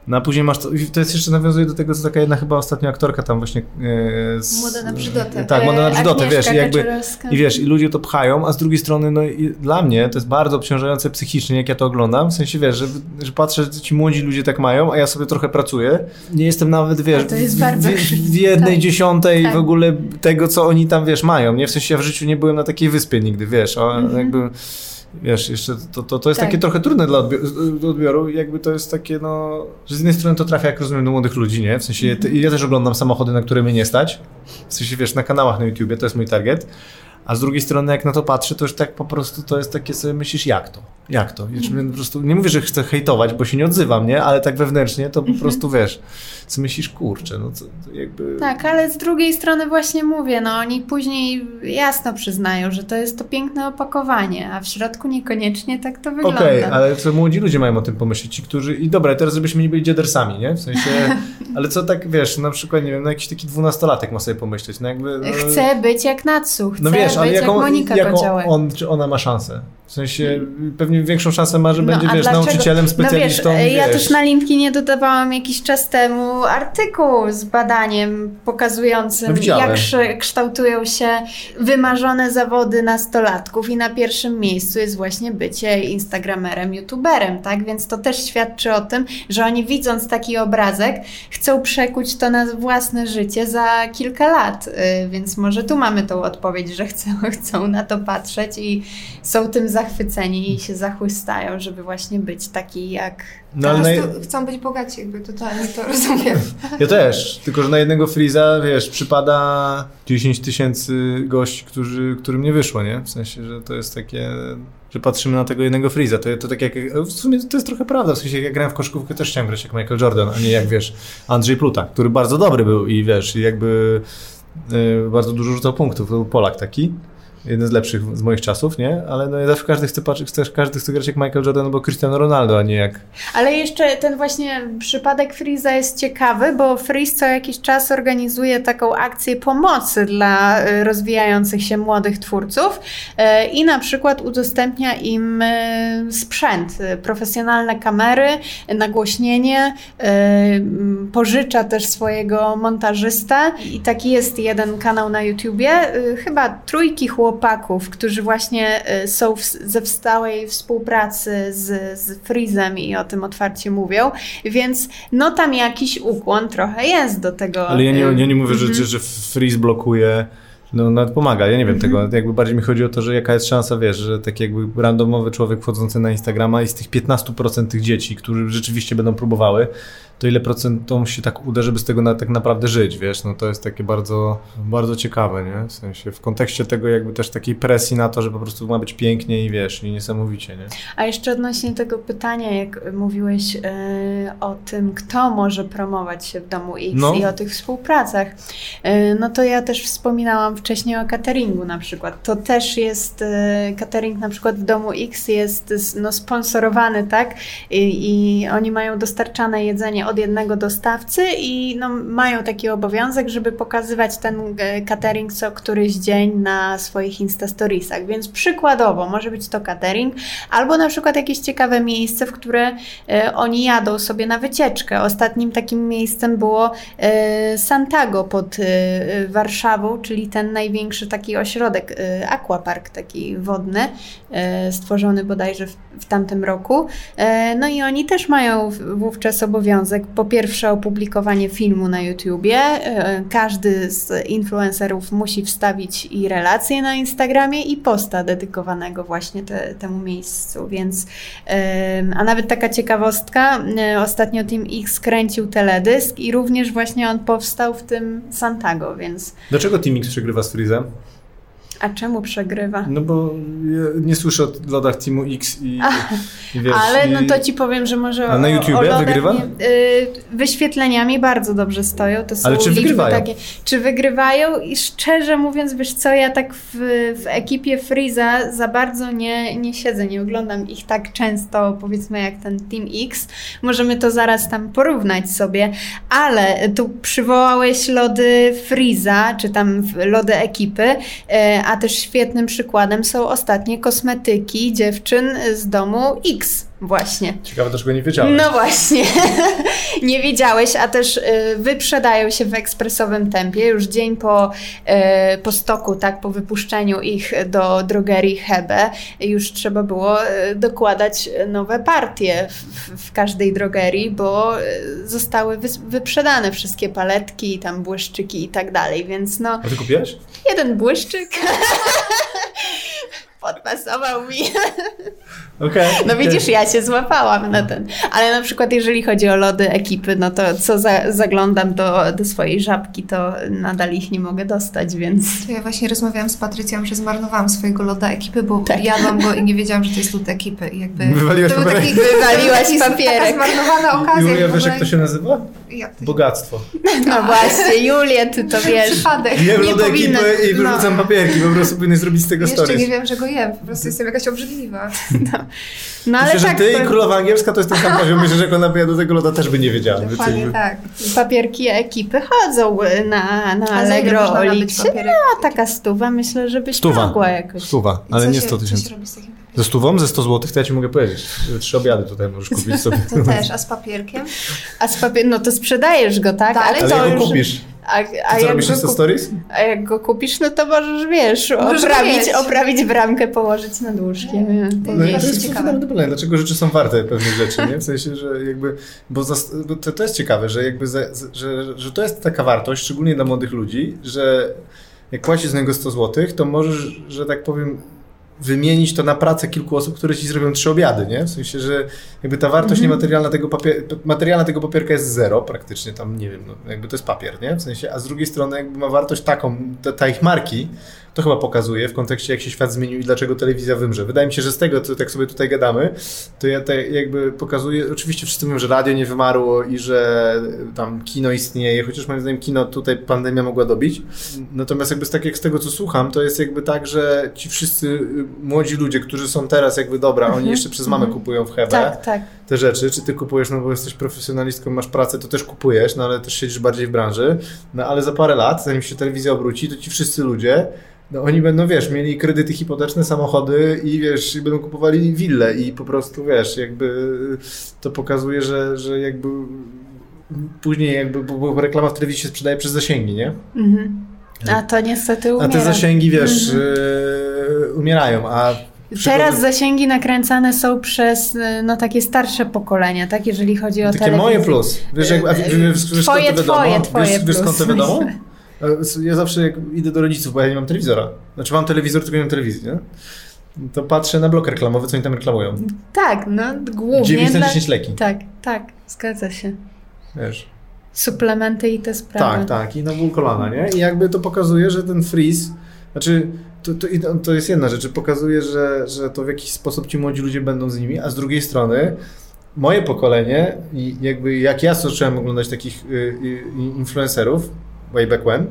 No a później masz to, to jest jeszcze nawiązuje do tego, co taka jedna chyba ostatnia aktorka tam właśnie e, z, Moda na brzydotę. Tak, moda na brzydotę, wiesz, Agnieszka i jakby i wiesz, i ludzie to pchają, a z drugiej strony, no i dla mnie to jest bardzo obciążające psychicznie, jak ja to oglądam. W sensie, wiesz, że, że patrzę, że ci młodzi ludzie tak mają, a ja sobie trochę pracuję. Nie jestem nawet, wiesz, w, w, w jednej Tak. dziesiątej Tak. w ogóle tego, co oni tam, wiesz, mają. Nie? W sensie, ja w życiu nie byłem na takiej wyspie nigdy, wiesz, a Mhm. jakby... Wiesz, jeszcze to, to, to jest Tak. takie trochę trudne dla odbioru, odbioru, jakby to jest takie, no, że z jednej strony to trafia, jak rozumiem, do młodych ludzi, nie? W sensie, ja też oglądam samochody, na które mnie nie stać, w sensie, wiesz, na kanałach na YouTubie, to jest mój target, a z drugiej strony, jak na to patrzę, to już tak po prostu to jest takie sobie myślisz, jak to? Jak to? Wiesz, Mhm. po prostu nie mówię, że chcę hejtować, bo się nie odzywam, nie? Ale tak wewnętrznie to po Mhm. prostu wiesz, co myślisz, kurczę, no co, to jakby. Tak, ale z drugiej strony właśnie mówię, no oni później jasno przyznają, że to jest to piękne opakowanie, a w środku niekoniecznie tak to wygląda. Okej, ale co młodzi ludzie mają o tym pomyśleć, ci, którzy. I dobra, teraz żebyśmy nie byli dziadersami, nie? W sensie. Ale co tak wiesz, na przykład, nie wiem, no jakiś taki dwunastolatek ma sobie pomyśleć, no jakby. No, Chcę być jak Natsu, chcę No wiesz, ale być jaką, jak Monika jaką on czy ona ma szansę? W sensie pewnie większą szansę ma, że No, będzie, wiesz, dlaczego- nauczycielem, No specjalistą. wiesz, ja wiesz. też na LinkedInie dodawałam jakiś czas temu artykuł z badaniem pokazującym, No jak kształ- kształtują się wymarzone zawody nastolatków i na pierwszym miejscu jest właśnie bycie instagramerem, youtuberem, tak? Więc to też świadczy o tym, że oni widząc taki obrazek chcą przekuć to na własne życie za kilka lat, Y, więc może tu mamy tą odpowiedź, że chcą, chcą na to patrzeć i są tym zachwyceni i się zachłystają, żeby właśnie być taki jak No, po prostu chcą być bogaci, jakby totalnie to rozumiem. ja też, tylko że na jednego Freeza, wiesz, przypada 10 tysięcy gości, którzy, którym nie wyszło, nie? W sensie, że to jest takie, że patrzymy na tego jednego Freeza. To, to tak jak, w sumie to jest trochę prawda, w sensie jak ja grałem w koszykówkę, też chciałem grać jak Michael Jordan, a nie jak, wiesz, Andrzej Pluta, który bardzo dobry był i wiesz, i jakby y, bardzo dużo rzucał punktów, to był Polak taki. Jeden z lepszych z moich czasów, nie? Ale no, ja zawsze każdy chce patrzeć, każdy chce grać jak Michael Jordan albo Cristiano Ronaldo, a nie jak Ale jeszcze ten właśnie przypadek Freeza jest ciekawy, bo Freeze co jakiś czas organizuje taką akcję pomocy dla y, rozwijających się młodych twórców y, i na przykład udostępnia im y, sprzęt, profesjonalne kamery, nagłośnienie, pożycza też swojego montażystę i taki jest jeden kanał na YouTubie, chyba trójki chłopaków, którzy właśnie y, są w, ze w stałej współpracy z, z Freezem i o tym otwarcie mówią, więc no tam jakiś ukłon trochę jest do tego. Ale ja nie, y, ja nie mówię, że, mhm. że, że Freeze blokuje, no nawet pomaga, ja nie wiem tego, jakby bardziej mi chodzi o to, że jaka jest szansa, wiesz, że taki jakby randomowy człowiek wchodzący na Instagrama i z tych 15% tych dzieci, którzy rzeczywiście będą próbowały, to ile procentom się tak uda, żeby z tego na, tak naprawdę żyć, wiesz, no to jest takie bardzo, bardzo ciekawe, nie, w sensie w kontekście tego jakby też takiej presji na to, że po prostu ma być pięknie i wiesz, i niesamowicie, nie. A jeszcze odnośnie tego pytania, jak mówiłeś y, o tym, kto może promować się w domu X No. i o tych współpracach, y, no to ja też wspominałam wcześniej o cateringu na przykład. To też jest y, catering na przykład w domu X jest no, sponsorowany, tak? I, I oni mają dostarczane jedzenie od jednego dostawcy i no, mają taki obowiązek, żeby pokazywać ten e, catering co któryś dzień na swoich Instastoriesach. Więc przykładowo może być to catering albo na przykład jakieś ciekawe miejsce, w które e, oni jadą sobie na wycieczkę. Ostatnim takim miejscem było e, Santago pod e, Warszawą, czyli ten największy taki ośrodek, e, aquapark taki wodny, e, stworzony bodajże w, w tamtym roku. No i oni też mają wówczas obowiązek po pierwsze opublikowanie filmu na YouTubie. E, Każdy z influencerów musi wstawić i relację na Instagramie i posta dedykowanego właśnie te, temu miejscu, więc a nawet taka ciekawostka, e, ostatnio Team X kręcił teledysk i również właśnie on powstał w tym Santago, więc Dlaczego Team X przegrywa z Freezem? A czemu przegrywa? No bo ja nie słyszę o lodach Teamu X i, i wiesz... Ale no to ci powiem, że może A na YouTubie wygrywa? Nie, y, wyświetleniami bardzo dobrze stoją. To są Ale czy wygrywają? Takie, czy wygrywają? I szczerze mówiąc, wiesz co, ja tak w, w ekipie Freeza za bardzo nie, nie siedzę, nie oglądam ich tak często, powiedzmy jak ten Team X. Możemy to zaraz tam porównać sobie, ale tu przywołałeś lody Freeza, czy tam lody ekipy, e, a też świetnym przykładem są ostatnie kosmetyki dziewczyn z domu X właśnie. Ciekawe, dlaczego nie wiedziałem. No właśnie, nie wiedziałeś, a też y, wyprzedają się w ekspresowym tempie już dzień po, y, po stoku, tak, po wypuszczeniu ich do drogerii Hebe. Już trzeba było y, dokładać nowe partie w, w, każdej drogerii, bo zostały wyprzedane wszystkie paletki, tam błyszczyki i tak dalej, więc no, A ty kupiłeś? jeden błyszczyk podpasował mi. Okej. No widzisz, ja się złapałam na ten. Ale na przykład jeżeli chodzi o lody ekipy, no to co za, zaglądam do, do swojej żabki, to nadal ich nie mogę dostać, więc... To ja właśnie rozmawiałam z Patrycją, że zmarnowałam swojego loda ekipy, bo Tak. jadłam go i nie wiedziałam, że to jest lód ekipy. I jakby Wywaliłaś to był papierek? taki, Wywaliłaś taki, Taka papierek. zmarnowana okazja. Julia, wiesz jak to się nazywa? Bogactwo. No właśnie, Julia, ty to wiesz. Przypadek. Jem Nie lody powinna- ekipy i no. wyrzucam papierki, po prostu powinien zrobić z tego Jeszcze nie stories. wiem, że go jem. Po prostu jestem jakaś obrzydliwa. No ale Myślę, tak, że ty to- i królowa angielska to jest ten sam poziom. Myślę, że jak ona by jadła tego loda, też by nie wiedziała. Dokładnie tak. papierki ekipy chodzą na, na Allegro, papierek? A taka stuwa, myślę, że byś Stuwa. mogła jakoś. Stuwa, ale co nie się- 100 Co tysięcy. się robi z takim? Ze stówą, ze 100 zł, to ja ci mogę powiedzieć. Trzy obiady tutaj możesz kupić sobie. To też, a z papierkiem? A z papier... no to sprzedajesz go, tak? Dalej? Ale Ale to jak go już... kupisz? A, a jak robisz go Stories? A jak go kupisz, no to możesz, wiesz, Możesz oprawić, mieć. oprawić bramkę, położyć nad łóżkiem. To No i jest to jest ciekawe. dlaczego rzeczy są warte pewnych rzeczy, nie? W sensie, że jakby, bo, zas- bo to, to jest ciekawe, że jakby, za, za- że, że to jest taka wartość, szczególnie dla młodych ludzi, że jak płacisz z niego 100 zł, to możesz, że tak powiem, wymienić to na pracę kilku osób, które ci zrobią trzy obiady, nie? W sensie, że jakby ta wartość niematerialna tego, papier, materialna tego papierka jest zero praktycznie, tam nie wiem, no, jakby to jest papier, nie? W sensie, a z drugiej strony jakby ma wartość taką, ta, ta ich marki, to chyba pokazuje w kontekście jak się świat zmienił i dlaczego telewizja wymrze. Wydaje mi się, że z tego, co tak sobie tutaj gadamy, to ja te jakby pokazuję, oczywiście wszyscy mówią, że radio nie wymarło i że tam kino istnieje, chociaż moim zdaniem kino tutaj pandemia mogła dobić. Natomiast jakby z, tak jak z tego, co słucham, to jest jakby tak, że ci wszyscy y, młodzi ludzie, którzy są teraz jakby dobra, oni jeszcze przez mamę kupują w Hebe Tak, tak. Te rzeczy, czy ty kupujesz, no bo jesteś profesjonalistką, masz pracę, to też kupujesz, no ale też siedzisz bardziej w branży, no ale za parę lat, zanim się telewizja obróci, to ci wszyscy ludzie, no oni będą, wiesz, mieli kredyty hipoteczne, samochody i wiesz, i będą kupowali wille i po prostu, wiesz, jakby to pokazuje, że, że jakby później jakby, bo, reklama w telewizji się sprzedaje przez zasięgi, nie? Mhm. A to niestety A umiera. te zasięgi, wiesz, Mhm. yy, umierają, a Teraz zasięgi nakręcane są przez y, no, takie starsze pokolenia, tak? Jeżeli chodzi o Takie telewizję. moje plus. Wiesz, jak, a wiesz, wiesz, wiesz Twoje, skąd to wiadomo? twoje, twoje wiesz, wiesz skąd to wiadomo? myślę. Ja zawsze jak idę do rodziców, bo ja nie mam telewizora. Znaczy mam telewizor, tylko nie mam telewizji, nie? To patrzę na blok reklamowy, co oni tam reklamują. Tak, no głównie 9 na dla... 10 leki. Tak, tak, zgadza się. Wiesz. Suplementy i te sprawy. Tak, tak. I na ból kolana, nie? I jakby to pokazuje, że ten freeze, znaczy to, to, to- jest jedna rzecz, pokazuje, że, że to w jakiś sposób ci młodzi ludzie będą z nimi, a z drugiej strony moje pokolenie i jakby jak ja zacząłem oglądać takich y, y, influencerów way back when,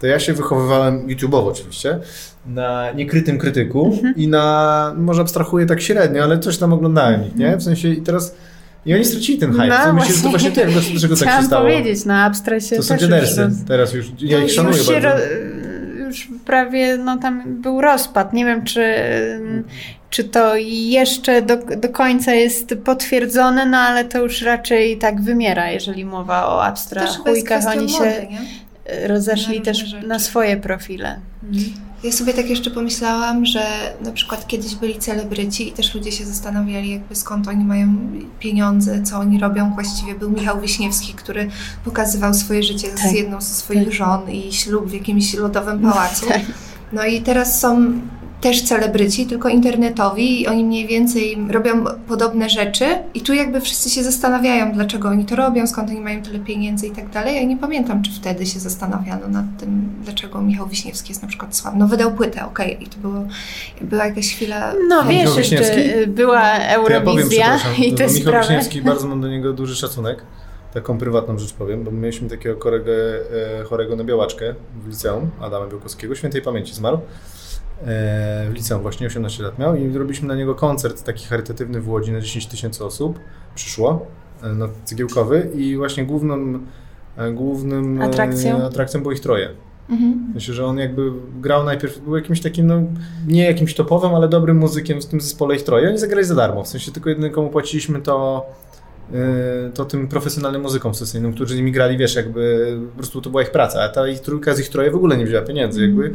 to ja się wychowywałem YouTube'owo oczywiście, na niekrytym krytyku i na, może abstrahuję tak średnio, ale coś tam oglądałem ich, nie? W sensie i teraz I oni stracili ten hype. No, No, Myślę, że to właśnie. właśnie tego, dlaczego tak się Chciałam stało. powiedzieć, no Abstra się To są roz... Teraz już, ja ich już szanuję się bardzo. ro... już prawie, no tam był rozpad. Nie wiem, czy, czy to jeszcze do, do końca jest potwierdzone, no ale to już raczej tak wymiera, jeżeli mowa o Abstra Też chyba jest chujkach. kwestią Oni się mody, rozeszli też rzeczy. na swoje profile. Mhm. Ja sobie tak jeszcze pomyślałam, że na przykład kiedyś byli celebryci i też ludzie się zastanawiali, jakby skąd oni mają pieniądze, co oni robią. Właściwie był Michał Wiśniewski, który pokazywał swoje życie Tak. z jedną ze swoich Tak. żon i ślub w jakimś lodowym pałacu. Tak. No i teraz są też celebryci, tylko internetowi i oni mniej więcej robią podobne rzeczy i tu jakby wszyscy się zastanawiają, dlaczego oni to robią, skąd oni mają tyle pieniędzy i tak dalej. Ja nie pamiętam, czy wtedy się zastanawiano nad tym, dlaczego Michał Wiśniewski jest na przykład sławny. No wydał płytę, okej, i to było, była jakaś chwila... No Michał wiesz, jeszcze Wiśniewski? była To ja powiem, Eurowizja i to te Michał sprawy. Wiśniewski, bardzo mam do niego duży szacunek. Taką prywatną rzecz powiem, bo my mieliśmy takiego kolegę e, chorego na białaczkę w liceum, Adama Białkowskiego, świętej pamięci zmarł. E, w liceum właśnie 18 lat miał i zrobiliśmy na niego koncert taki charytatywny w Łodzi na 10 tysięcy osób. Przyszło, e, no, cegiełkowy i właśnie główną, e, głównym e, Atrakcją? atrakcją było ich troje. Mhm. Myślę, że on jakby grał najpierw, był jakimś takim, no nie jakimś topowym, ale dobrym muzykiem w tym zespole ich troje. Oni zagrali za darmo, w sensie tylko jedyny komu płaciliśmy to, to tym profesjonalnym muzykom sesyjnym, którzy nimi grali, wiesz, jakby po prostu to była ich praca, a ta ich trójka z ich troje w ogóle nie wzięła pieniędzy, jakby.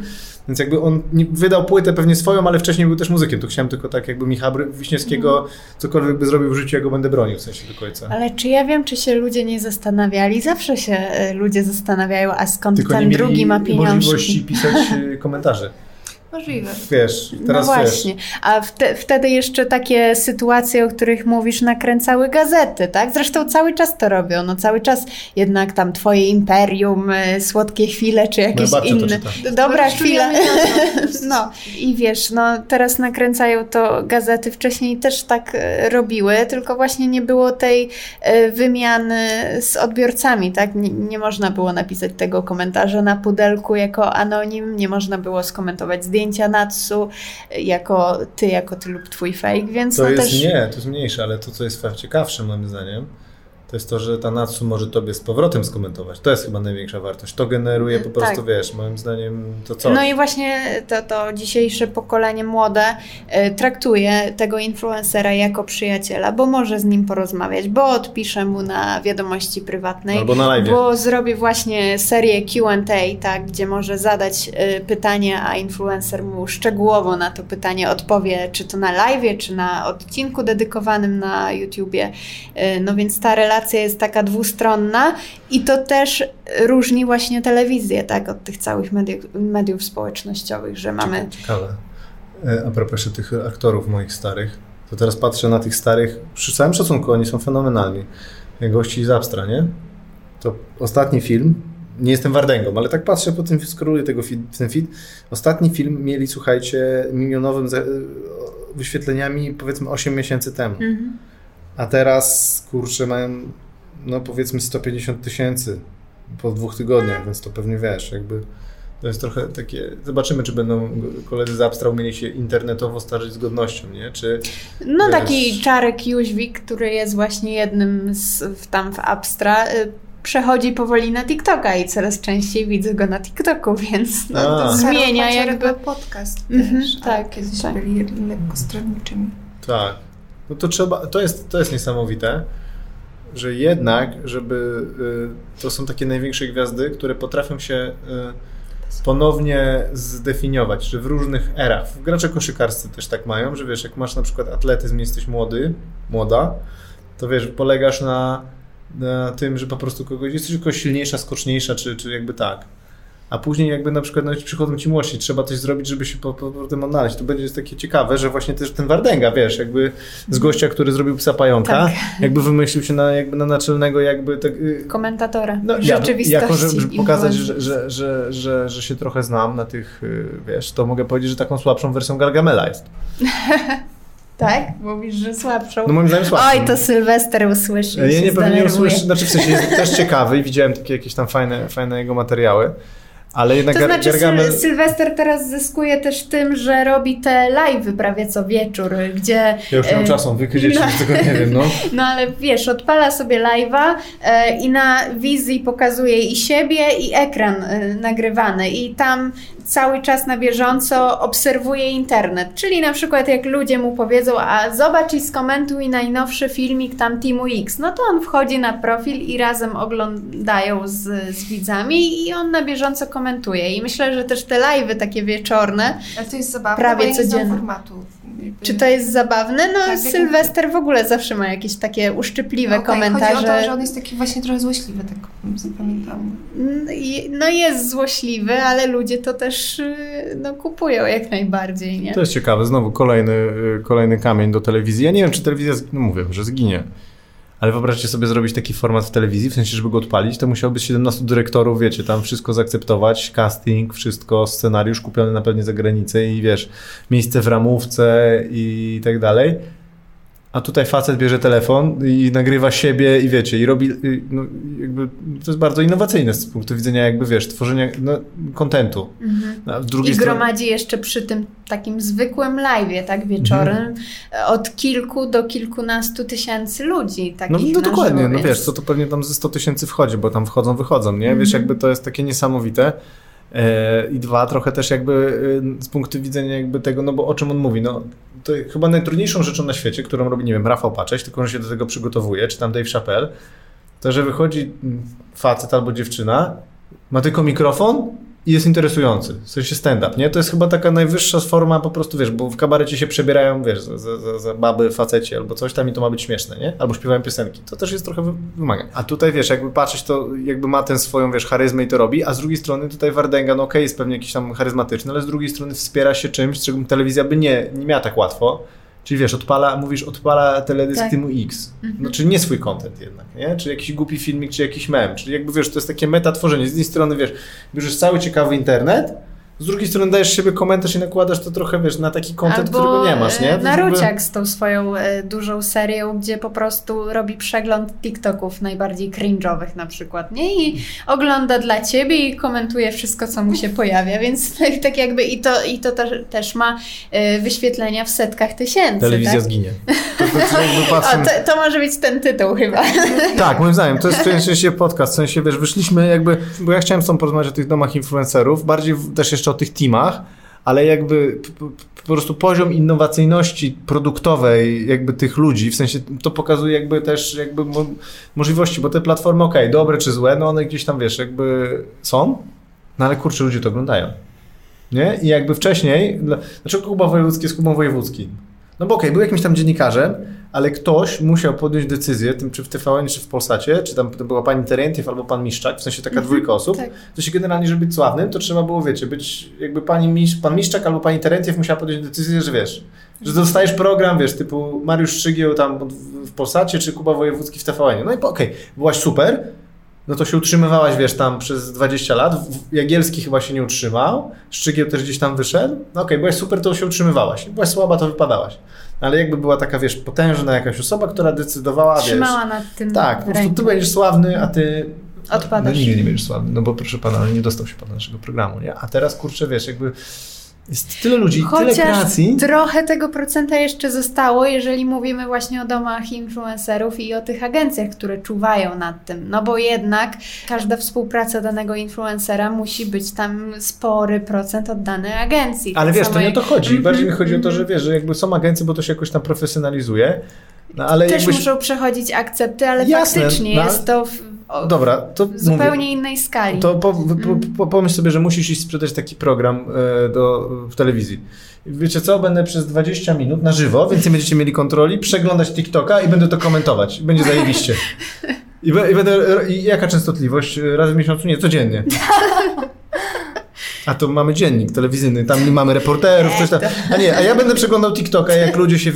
Więc jakby on wydał płytę pewnie swoją, ale wcześniej był też muzykiem, to chciałem tylko tak jakby Michała Bry- Wiśniewskiego, cokolwiek by zrobił w życiu, ja go będę bronił, w sensie do końca. Ale czy ja wiem, czy się ludzie nie zastanawiali? Zawsze się y, ludzie zastanawiają, a skąd Tylko ten drugi ma możliwości pieniążki? pisać yy, komentarzy. Możliwe. Wiesz, teraz no wiesz. właśnie. A wte, wtedy jeszcze takie sytuacje, o których mówisz, nakręcały gazety, tak? Zresztą cały czas to robią. No cały czas jednak tam twoje imperium, y, słodkie chwile, czy jakieś to inne. Dobra Bo chwila. No i wiesz, no teraz nakręcają to gazety, wcześniej też tak e, robiły, tylko właśnie nie było tej e, wymiany z odbiorcami, tak? Nie, nie można było napisać tego komentarza na pudelku jako anonim, nie można było skomentować zdjęcia Natsu e, jako ty, jako ty lub twój fake, więc To no jest też... nie, to jest mniejsze, ale to, co jest ciekawsze moim zdaniem, to jest to, że ta Natsu może tobie z powrotem skomentować. To jest chyba największa wartość. To generuje po prostu, Tak. wiesz, moim zdaniem to co? No i właśnie to, to dzisiejsze pokolenie młode e, traktuje tego influencera jako przyjaciela, bo może z nim porozmawiać, bo odpisze mu na wiadomości prywatnej, Albo na live. bo zrobi właśnie serię Q&A, tak, gdzie może zadać e, pytanie, a influencer mu szczegółowo na to pytanie odpowie, czy to na live, czy na odcinku dedykowanym na YouTubie. E, No więc ta relacja jest taka dwustronna i to też różni właśnie telewizję, tak, od tych całych mediów, mediów społecznościowych, że mamy... Ciekawe. E, A propos jeszcze tych aktorów moich starych, to teraz patrzę na tych starych, przy całym szacunku, oni są fenomenalni. Gości z Abstra, nie? To ostatni film, nie jestem Wardęgą, ale tak patrzę po tym, skróluję tego feed, ten feed. Ostatni film mieli, słuchajcie, milionowym wyświetleniami powiedzmy 8 miesięcy temu. Mhm. A teraz, kurczę, mają, no powiedzmy 150 tysięcy po dwóch tygodniach, więc to pewnie wiesz, jakby to jest trochę takie, zobaczymy, czy będą koledzy z Abstra umieli się internetowo starzyć z godnością, nie? Czy, No Wiesz. taki Czarek Jóźwik, który jest właśnie jednym z w, tam w Abstra, y, przechodzi powoli na TikToka i coraz częściej widzę go na TikToku, więc no, to zmienia jakby... Podcast Mhm, też, tak, tak, kiedyś tak. byli lekko stronniczymi. tak, no to trzeba, to jest, to jest niesamowite, że jednak, żeby, y, to są takie największe gwiazdy, które potrafią się y, ponownie zdefiniować, że w różnych erach, gracze koszykarscy też tak mają, że wiesz, jak masz na przykład atletyzm, jesteś młody, młoda, to wiesz, polegasz na, na tym, że po prostu kogoś, jesteś tylko silniejsza, skoczniejsza, czy, czy jakby tak. A później jakby na przykład nawet przychodzą ci młodsi, trzeba coś zrobić, żeby się po, po, po tym odnaleźć. To będzie takie ciekawe, że właśnie też ten Wardęga, wiesz, jakby z gościa, który zrobił psa pająka, Tak. jakby wymyślił się na, jakby na naczelnego jakby tak, y, komentatora no, ja, rzeczywistości. jako, żeby, żeby pokazać, że, że, że, że, że się trochę znam na tych, y, wiesz, to mogę powiedzieć, że taką słabszą wersją Gargamela jest. Tak? Mówisz, że słabszą. No moim zdaniem słabszą. Oj, to Sylwester usłyszy Ja nie pewnie usłyszę, znaczy w sensie jest też ciekawy i widziałem takie jakieś tam fajne, fajne jego materiały, Ale jednak To znaczy Gargamel... Syl Sylwester teraz zyskuje też tym, że robi te live'y prawie co wieczór, gdzie... Ja już nie mam e, czasu, wy no. tego nie wiem, no. No ale wiesz, odpala sobie live'a e, i na wizji pokazuje i siebie, i ekran e, nagrywany i tam cały czas na bieżąco obserwuje internet. Czyli na przykład jak ludzie mu powiedzą, a zobacz i skomentuj najnowszy filmik tam Teamu X, no to on wchodzi na profil i razem oglądają z, z widzami i on na bieżąco komentuje. I myślę, że też te live'y takie wieczorne, Ale to jest zabawne, Prawie codziennie. formatu. Jakby- czy to jest zabawne? No Tak, jak- Sylwester w ogóle zawsze ma jakieś takie uszczypliwe Okej, komentarze. Chodzi o to, że on jest taki właśnie trochę złośliwy, tak zapamiętałam. No No jest złośliwy, ale ludzie to też y, no, kupują jak najbardziej, nie? To jest ciekawe, znowu kolejny, y, kolejny kamień do telewizji. Ja nie wiem, czy telewizja, z- no mówię, że zginie. Ale wyobraźcie sobie zrobić taki format w telewizji, w sensie, żeby go odpalić, to musiało być 17 dyrektorów, wiecie, tam wszystko zaakceptować, casting, wszystko, scenariusz kupiony na pewnie za granicę i wiesz, miejsce w ramówce i tak dalej. A tutaj facet bierze telefon i nagrywa siebie i wiecie, i robi, no, jakby, to jest bardzo innowacyjne z punktu widzenia jakby, wiesz, tworzenia no, kontentu. Mhm. Z drugiej I strony... gromadzi jeszcze przy tym takim zwykłym live'ie, tak, wieczorem, Mhm. od kilku do kilkunastu tysięcy ludzi No, takich no dokładnie, żywo, no więc- wiesz, to, to pewnie tam ze 100 tysięcy wchodzi, bo tam wchodzą, wychodzą, nie? Wiesz, Mhm. jakby to jest takie niesamowite. E, I dwa, trochę też jakby e, z punktu widzenia jakby tego, no bo o czym on mówi, no to chyba najtrudniejszą rzeczą na świecie, którą robi, nie wiem, Rafał Paczeć, tylko on się do tego przygotowuje, czy tam Dave Chappelle, to, że wychodzi mm, facet albo dziewczyna, ma tylko mikrofon i jest interesujący, w sensie stand-up, nie? To jest chyba taka najwyższa forma po prostu, wiesz, bo w kabarecie się przebierają, wiesz, za, za, za- baby, faceci albo coś tam i to ma być śmieszne, nie? Albo śpiewają piosenki. To też jest trochę wy- wymagań. A tutaj, wiesz, jakby patrzeć, to jakby ma tę swoją, wiesz, charyzmę i to robi, a z drugiej strony tutaj Wardenga, no okej, jest pewnie jakiś tam charyzmatyczny, ale z drugiej strony wspiera się czymś, czego telewizja by nie, nie miała tak łatwo. Czyli wiesz, odpala, mówisz, odpala teledysk Tak. Teamu X. Czyli nie swój content jednak, nie? Czy jakiś głupi filmik, czy jakiś mem. Czyli jakby, wiesz, to jest takie meta tworzenie. Z jednej strony, wiesz, bierzesz cały ciekawy internet, z drugiej strony dajesz siebie komentarz i nakładasz to trochę, wiesz, na taki content, Albo którego nie masz, nie? To e, jakby- Naruciak z tą swoją e, dużą serią, gdzie po prostu robi przegląd TikToków najbardziej cringe'owych na przykład, nie? I ogląda dla ciebie i komentuje wszystko, co mu się pojawia, więc tak, tak jakby i to, i to też, też ma e, wyświetlenia w setkach tysięcy, Telewizja tak? zginie. To, to, to jakby O, to, to może być ten tytuł chyba. Tak, moim zdaniem, to jest w sensie podcast, w sensie, wiesz, wyszliśmy jakby, bo ja chciałem z tobą porozmawiać o tych domach influencerów, bardziej też jeszcze o tych teamach, ale jakby po prostu poziom innowacyjności produktowej jakby tych ludzi, w sensie to pokazuje jakby też jakby mo możliwości, bo te platformy, okej, dobre czy złe, no one gdzieś tam, wiesz, jakby są, no ale kurczę, ludzie to oglądają. Nie? I jakby wcześniej, dla- dlaczego Kuba Wojewódzki jest Kubą Wojewódzkim? No bo okej, był jakimś tam dziennikarzem, ale ktoś musiał podjąć decyzję, tym czy w TVN, czy w Polsacie, czy tam to była pani Terentiew albo pan Miszczak, w sensie taka dwójka osób, tak. to się generalnie, żeby być sławnym, to trzeba było, wiecie, być jakby pani Misz, pan Miszczak albo pani Terentiew musiała podjąć decyzję, że wiesz, że dostajesz program, wiesz, typu Mariusz Szczygieł tam w- Polsacie, czy Kuba Wojewódzki w TVN. No i okej, byłaś super, no to się utrzymywałaś, wiesz, tam przez 20 lat. Jagielski chyba się nie utrzymał, Szczygieł też gdzieś tam wyszedł. No okej, byłaś super, to się utrzymywałaś. Byłaś słaba, to wypadałaś. Ale jakby była taka, wiesz, potężna jakaś osoba, która decydowała, wiesz... Trzymała nad tym Tak, po prostu ty będziesz sławny, a ty... Odpadasz. No, nigdy nie będziesz sławny, no bo proszę pana, ale nie dostał się pan do naszego programu, nie? A teraz, kurczę, wiesz, jakby jest tyle ludzi, tyle Chociaż kreacji. trochę tego procenta jeszcze zostało, jeżeli mówimy właśnie o domach influencerów i o tych agencjach, które czuwają nad tym. No bo jednak każda współpraca danego influencera musi być tam spory procent oddany agencji. Ale Tak wiesz, to nie o to chodzi. Mhm, Bardziej mi chodzi o to, mhm. że wiesz, że jakby są agencje, bo to się jakoś tam profesjonalizuje. No ale Też jakbyś... muszą przechodzić akcepty, ale Jasne, faktycznie no, jest to o, Dobra, to zupełnie mówię, innej skali. To po, po, Mhm. po, pomyśl sobie, że musisz iść sprzedać taki program e, do, w telewizji. Wiecie co, będę przez 20 minut na żywo, więc nie będziecie mieli kontroli, przeglądać TikToka i będę to komentować. Będzie zajebiście. I, be- i będę, I jaka częstotliwość? Raz w miesiącu? Nie, codziennie. A to mamy dziennik telewizyjny, tam mamy reporterów, coś tam. A nie, a ja będę przeglądał TikToka, jak ludzie się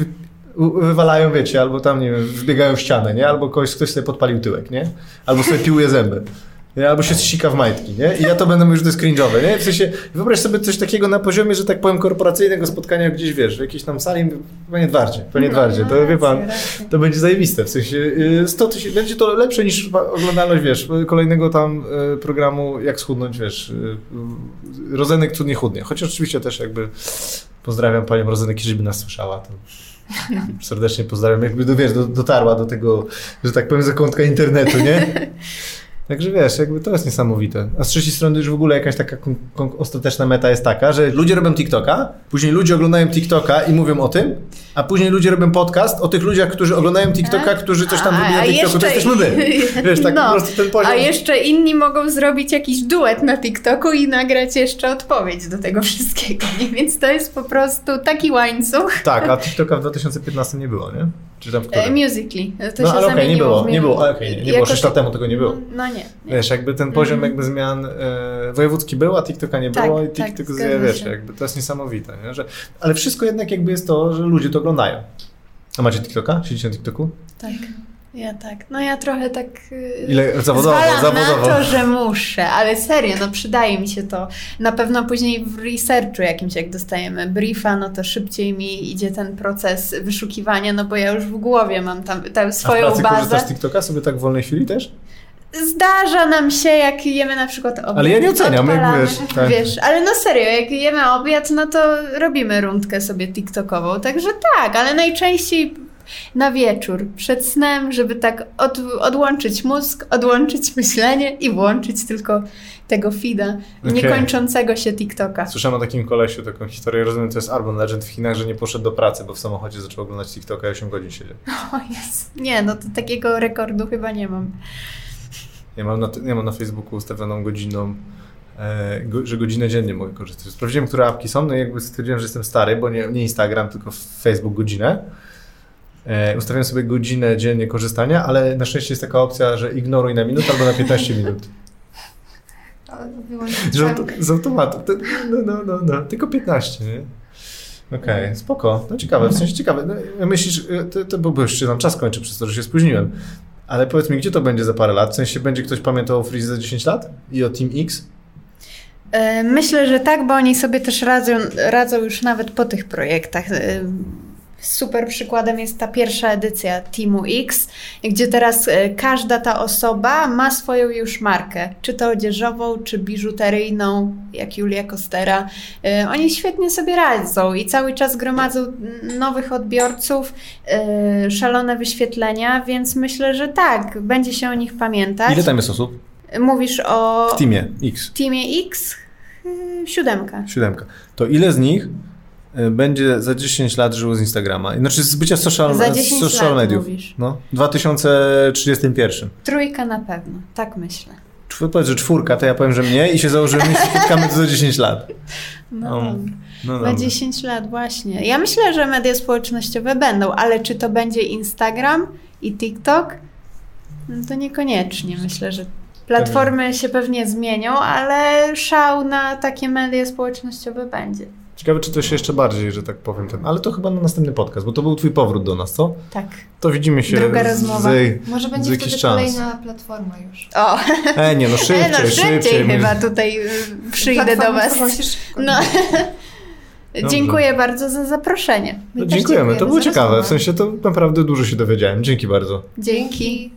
wywalają, wiecie, albo tam, nie wiem, wbiegają w ścianę, nie? Albo ktoś, ktoś sobie podpalił tyłek, nie? Albo sobie piłuje zęby. nie? albo się sika w majtki, nie? I ja to będę że to jest cringe'owe, nie? W sensie, wyobraź sobie coś takiego na poziomie, że tak powiem, korporacyjnego spotkania gdzieś, wiesz, w jakiejś tam sali, panie Dwardzie, panie Dwardzie, to wie pan, to będzie zajebiste, w sensie y, 100 tysięcy, będzie to lepsze niż oglądalność, wiesz, kolejnego tam y, programu, jak schudnąć, wiesz, y, y, Rozenek cudnie chudnie, chociaż oczywiście też jakby pozdrawiam panią Rozenek, jeżeli by nas słyszała, to serdecznie pozdrawiam, jakby, do, wiesz, do, dotarła do tego, że tak powiem, zakątka internetu, nie? Także wiesz, jakby to jest niesamowite. A z trzeciej strony już w ogóle jakaś taka ostateczna meta jest taka, że ludzie robią TikToka, później ludzie oglądają TikToka i mówią o tym, a później ludzie robią podcast o tych ludziach, którzy oglądają TikToka, którzy coś tam A- robią na TikToku, to jesteśmy my. Wiesz, tak No. po prostu ten poziom... A jeszcze inni mogą zrobić jakiś duet na TikToku i nagrać jeszcze odpowiedź do tego wszystkiego, nie? Więc to jest po prostu taki łańcuch. Tak, a TikToka w 2015 nie było, nie? Czy tam w E? Musical.ly. To No się ale okej, nie zamieniło było, nie było, okej, nie, nie było, Jako 6 lat temu tego nie było. No nie. nie. Wiesz, jakby ten poziom Mhm. jakby zmian e, wojewódzki był, a TikToka nie Tak, było i tak, TikTok, zgadza wiesz, się. jakby to jest niesamowite, nie? Że, ale wszystko jednak jakby jest to, że ludzie to oglądają. A macie TikToka? Siedzicie na TikToku? Tak. Ja tak. No ja trochę tak. yy, Ile zawodowo, zawodowo. na to, że muszę, ale serio, no przydaje mi się to. Na pewno później w researchu jakimś, jak dostajemy briefa, no to szybciej mi idzie ten proces wyszukiwania, no bo ja już w głowie mam tam tę A w swoją pracy bazę. z TikToka sobie tak w wolnej chwili też? Zdarza nam się, jak jemy na przykład obiad. Ale ja nie oceniam, jak wiesz, tak. Wiesz, ale no serio, jak jemy obiad, no to robimy rundkę sobie TikTokową, także tak, ale najczęściej na wieczór, przed snem, żeby tak od, odłączyć mózg, odłączyć myślenie i włączyć tylko tego feeda, Okej. niekończącego się TikToka. Słyszałem o takim kolesiu, taką historię, rozumiem, to jest Urban Legend w Chinach, że nie poszedł do pracy, bo w samochodzie zaczął oglądać TikToka i 8 godzin siedział. O jest. Nie, no to takiego rekordu chyba nie mam. Ja mam na, ja mam na Facebooku ustawioną godziną, e, go, że godzinę dziennie mogę korzystać. Sprawdziłem, które apki są, no i jakby stwierdziłem, że jestem stary, bo nie, nie Instagram, tylko Facebook godzinę. E, ustawiłem sobie godzinę dziennie korzystania, ale na szczęście jest taka opcja, że ignoruj na minutę albo na 15 minut. Auto, z automatu. To, no, no, no, no, tylko 15, nie? Okej, spoko. No ciekawe, w sensie ciekawe. No, myślisz, y, to, to byłby już się nam czas kończy przez to, że się spóźniłem. Ale powiedz mi, gdzie to będzie za parę lat? W sensie będzie ktoś pamiętał o Freeze za 10 lat? I o Team X? E, Myślę, że tak, bo oni sobie też radzą, radzą już nawet po tych projektach. Super przykładem jest ta pierwsza edycja Teamu X, gdzie teraz e, każda ta osoba ma swoją już markę, czy to odzieżową, czy biżuteryjną, jak Julia Kostera. E, Oni świetnie sobie radzą i cały czas gromadzą nowych odbiorców, e, szalone wyświetlenia, więc myślę, że tak, będzie się o nich pamiętać. Ile tam jest osób? Mówisz o W Teamie X. Teamie X? Yy, Siódemka. Siódemka. To ile z nich będzie za 10 lat żyło z Instagrama? Znaczy z bycia social, Za z 10 social lat mediów. mówisz. No, w 2031. Trójka na pewno, tak myślę. Czw- Powiedz, że czwórka, to ja powiem, że mnie i się założymy i się spotkamy tu za 10 lat. No, No. No Na dobra. 10 lat właśnie. Ja myślę, że media społecznościowe będą, ale czy to będzie Instagram i TikTok? No to niekoniecznie. Myślę, że platformy się pewnie zmienią, ale szał na takie media społecznościowe będzie. Ciekawe, czy to się jeszcze bardziej, że tak powiem, ten. Ale to chyba na następny podcast, bo to był twój powrót do nas, co? Tak. To widzimy się Druga z- rozmowa. z- Może będzie wtedy czas. kolejna platforma już. O, E, nie, no szybciej, e, no szybciej, szybciej. chyba tutaj y, przyjdę do Was. No. Dziękuję bardzo za zaproszenie. No, dziękujemy, to było ciekawe. rozmowę. W sensie to naprawdę dużo się dowiedziałem. Dzięki bardzo. Dzięki.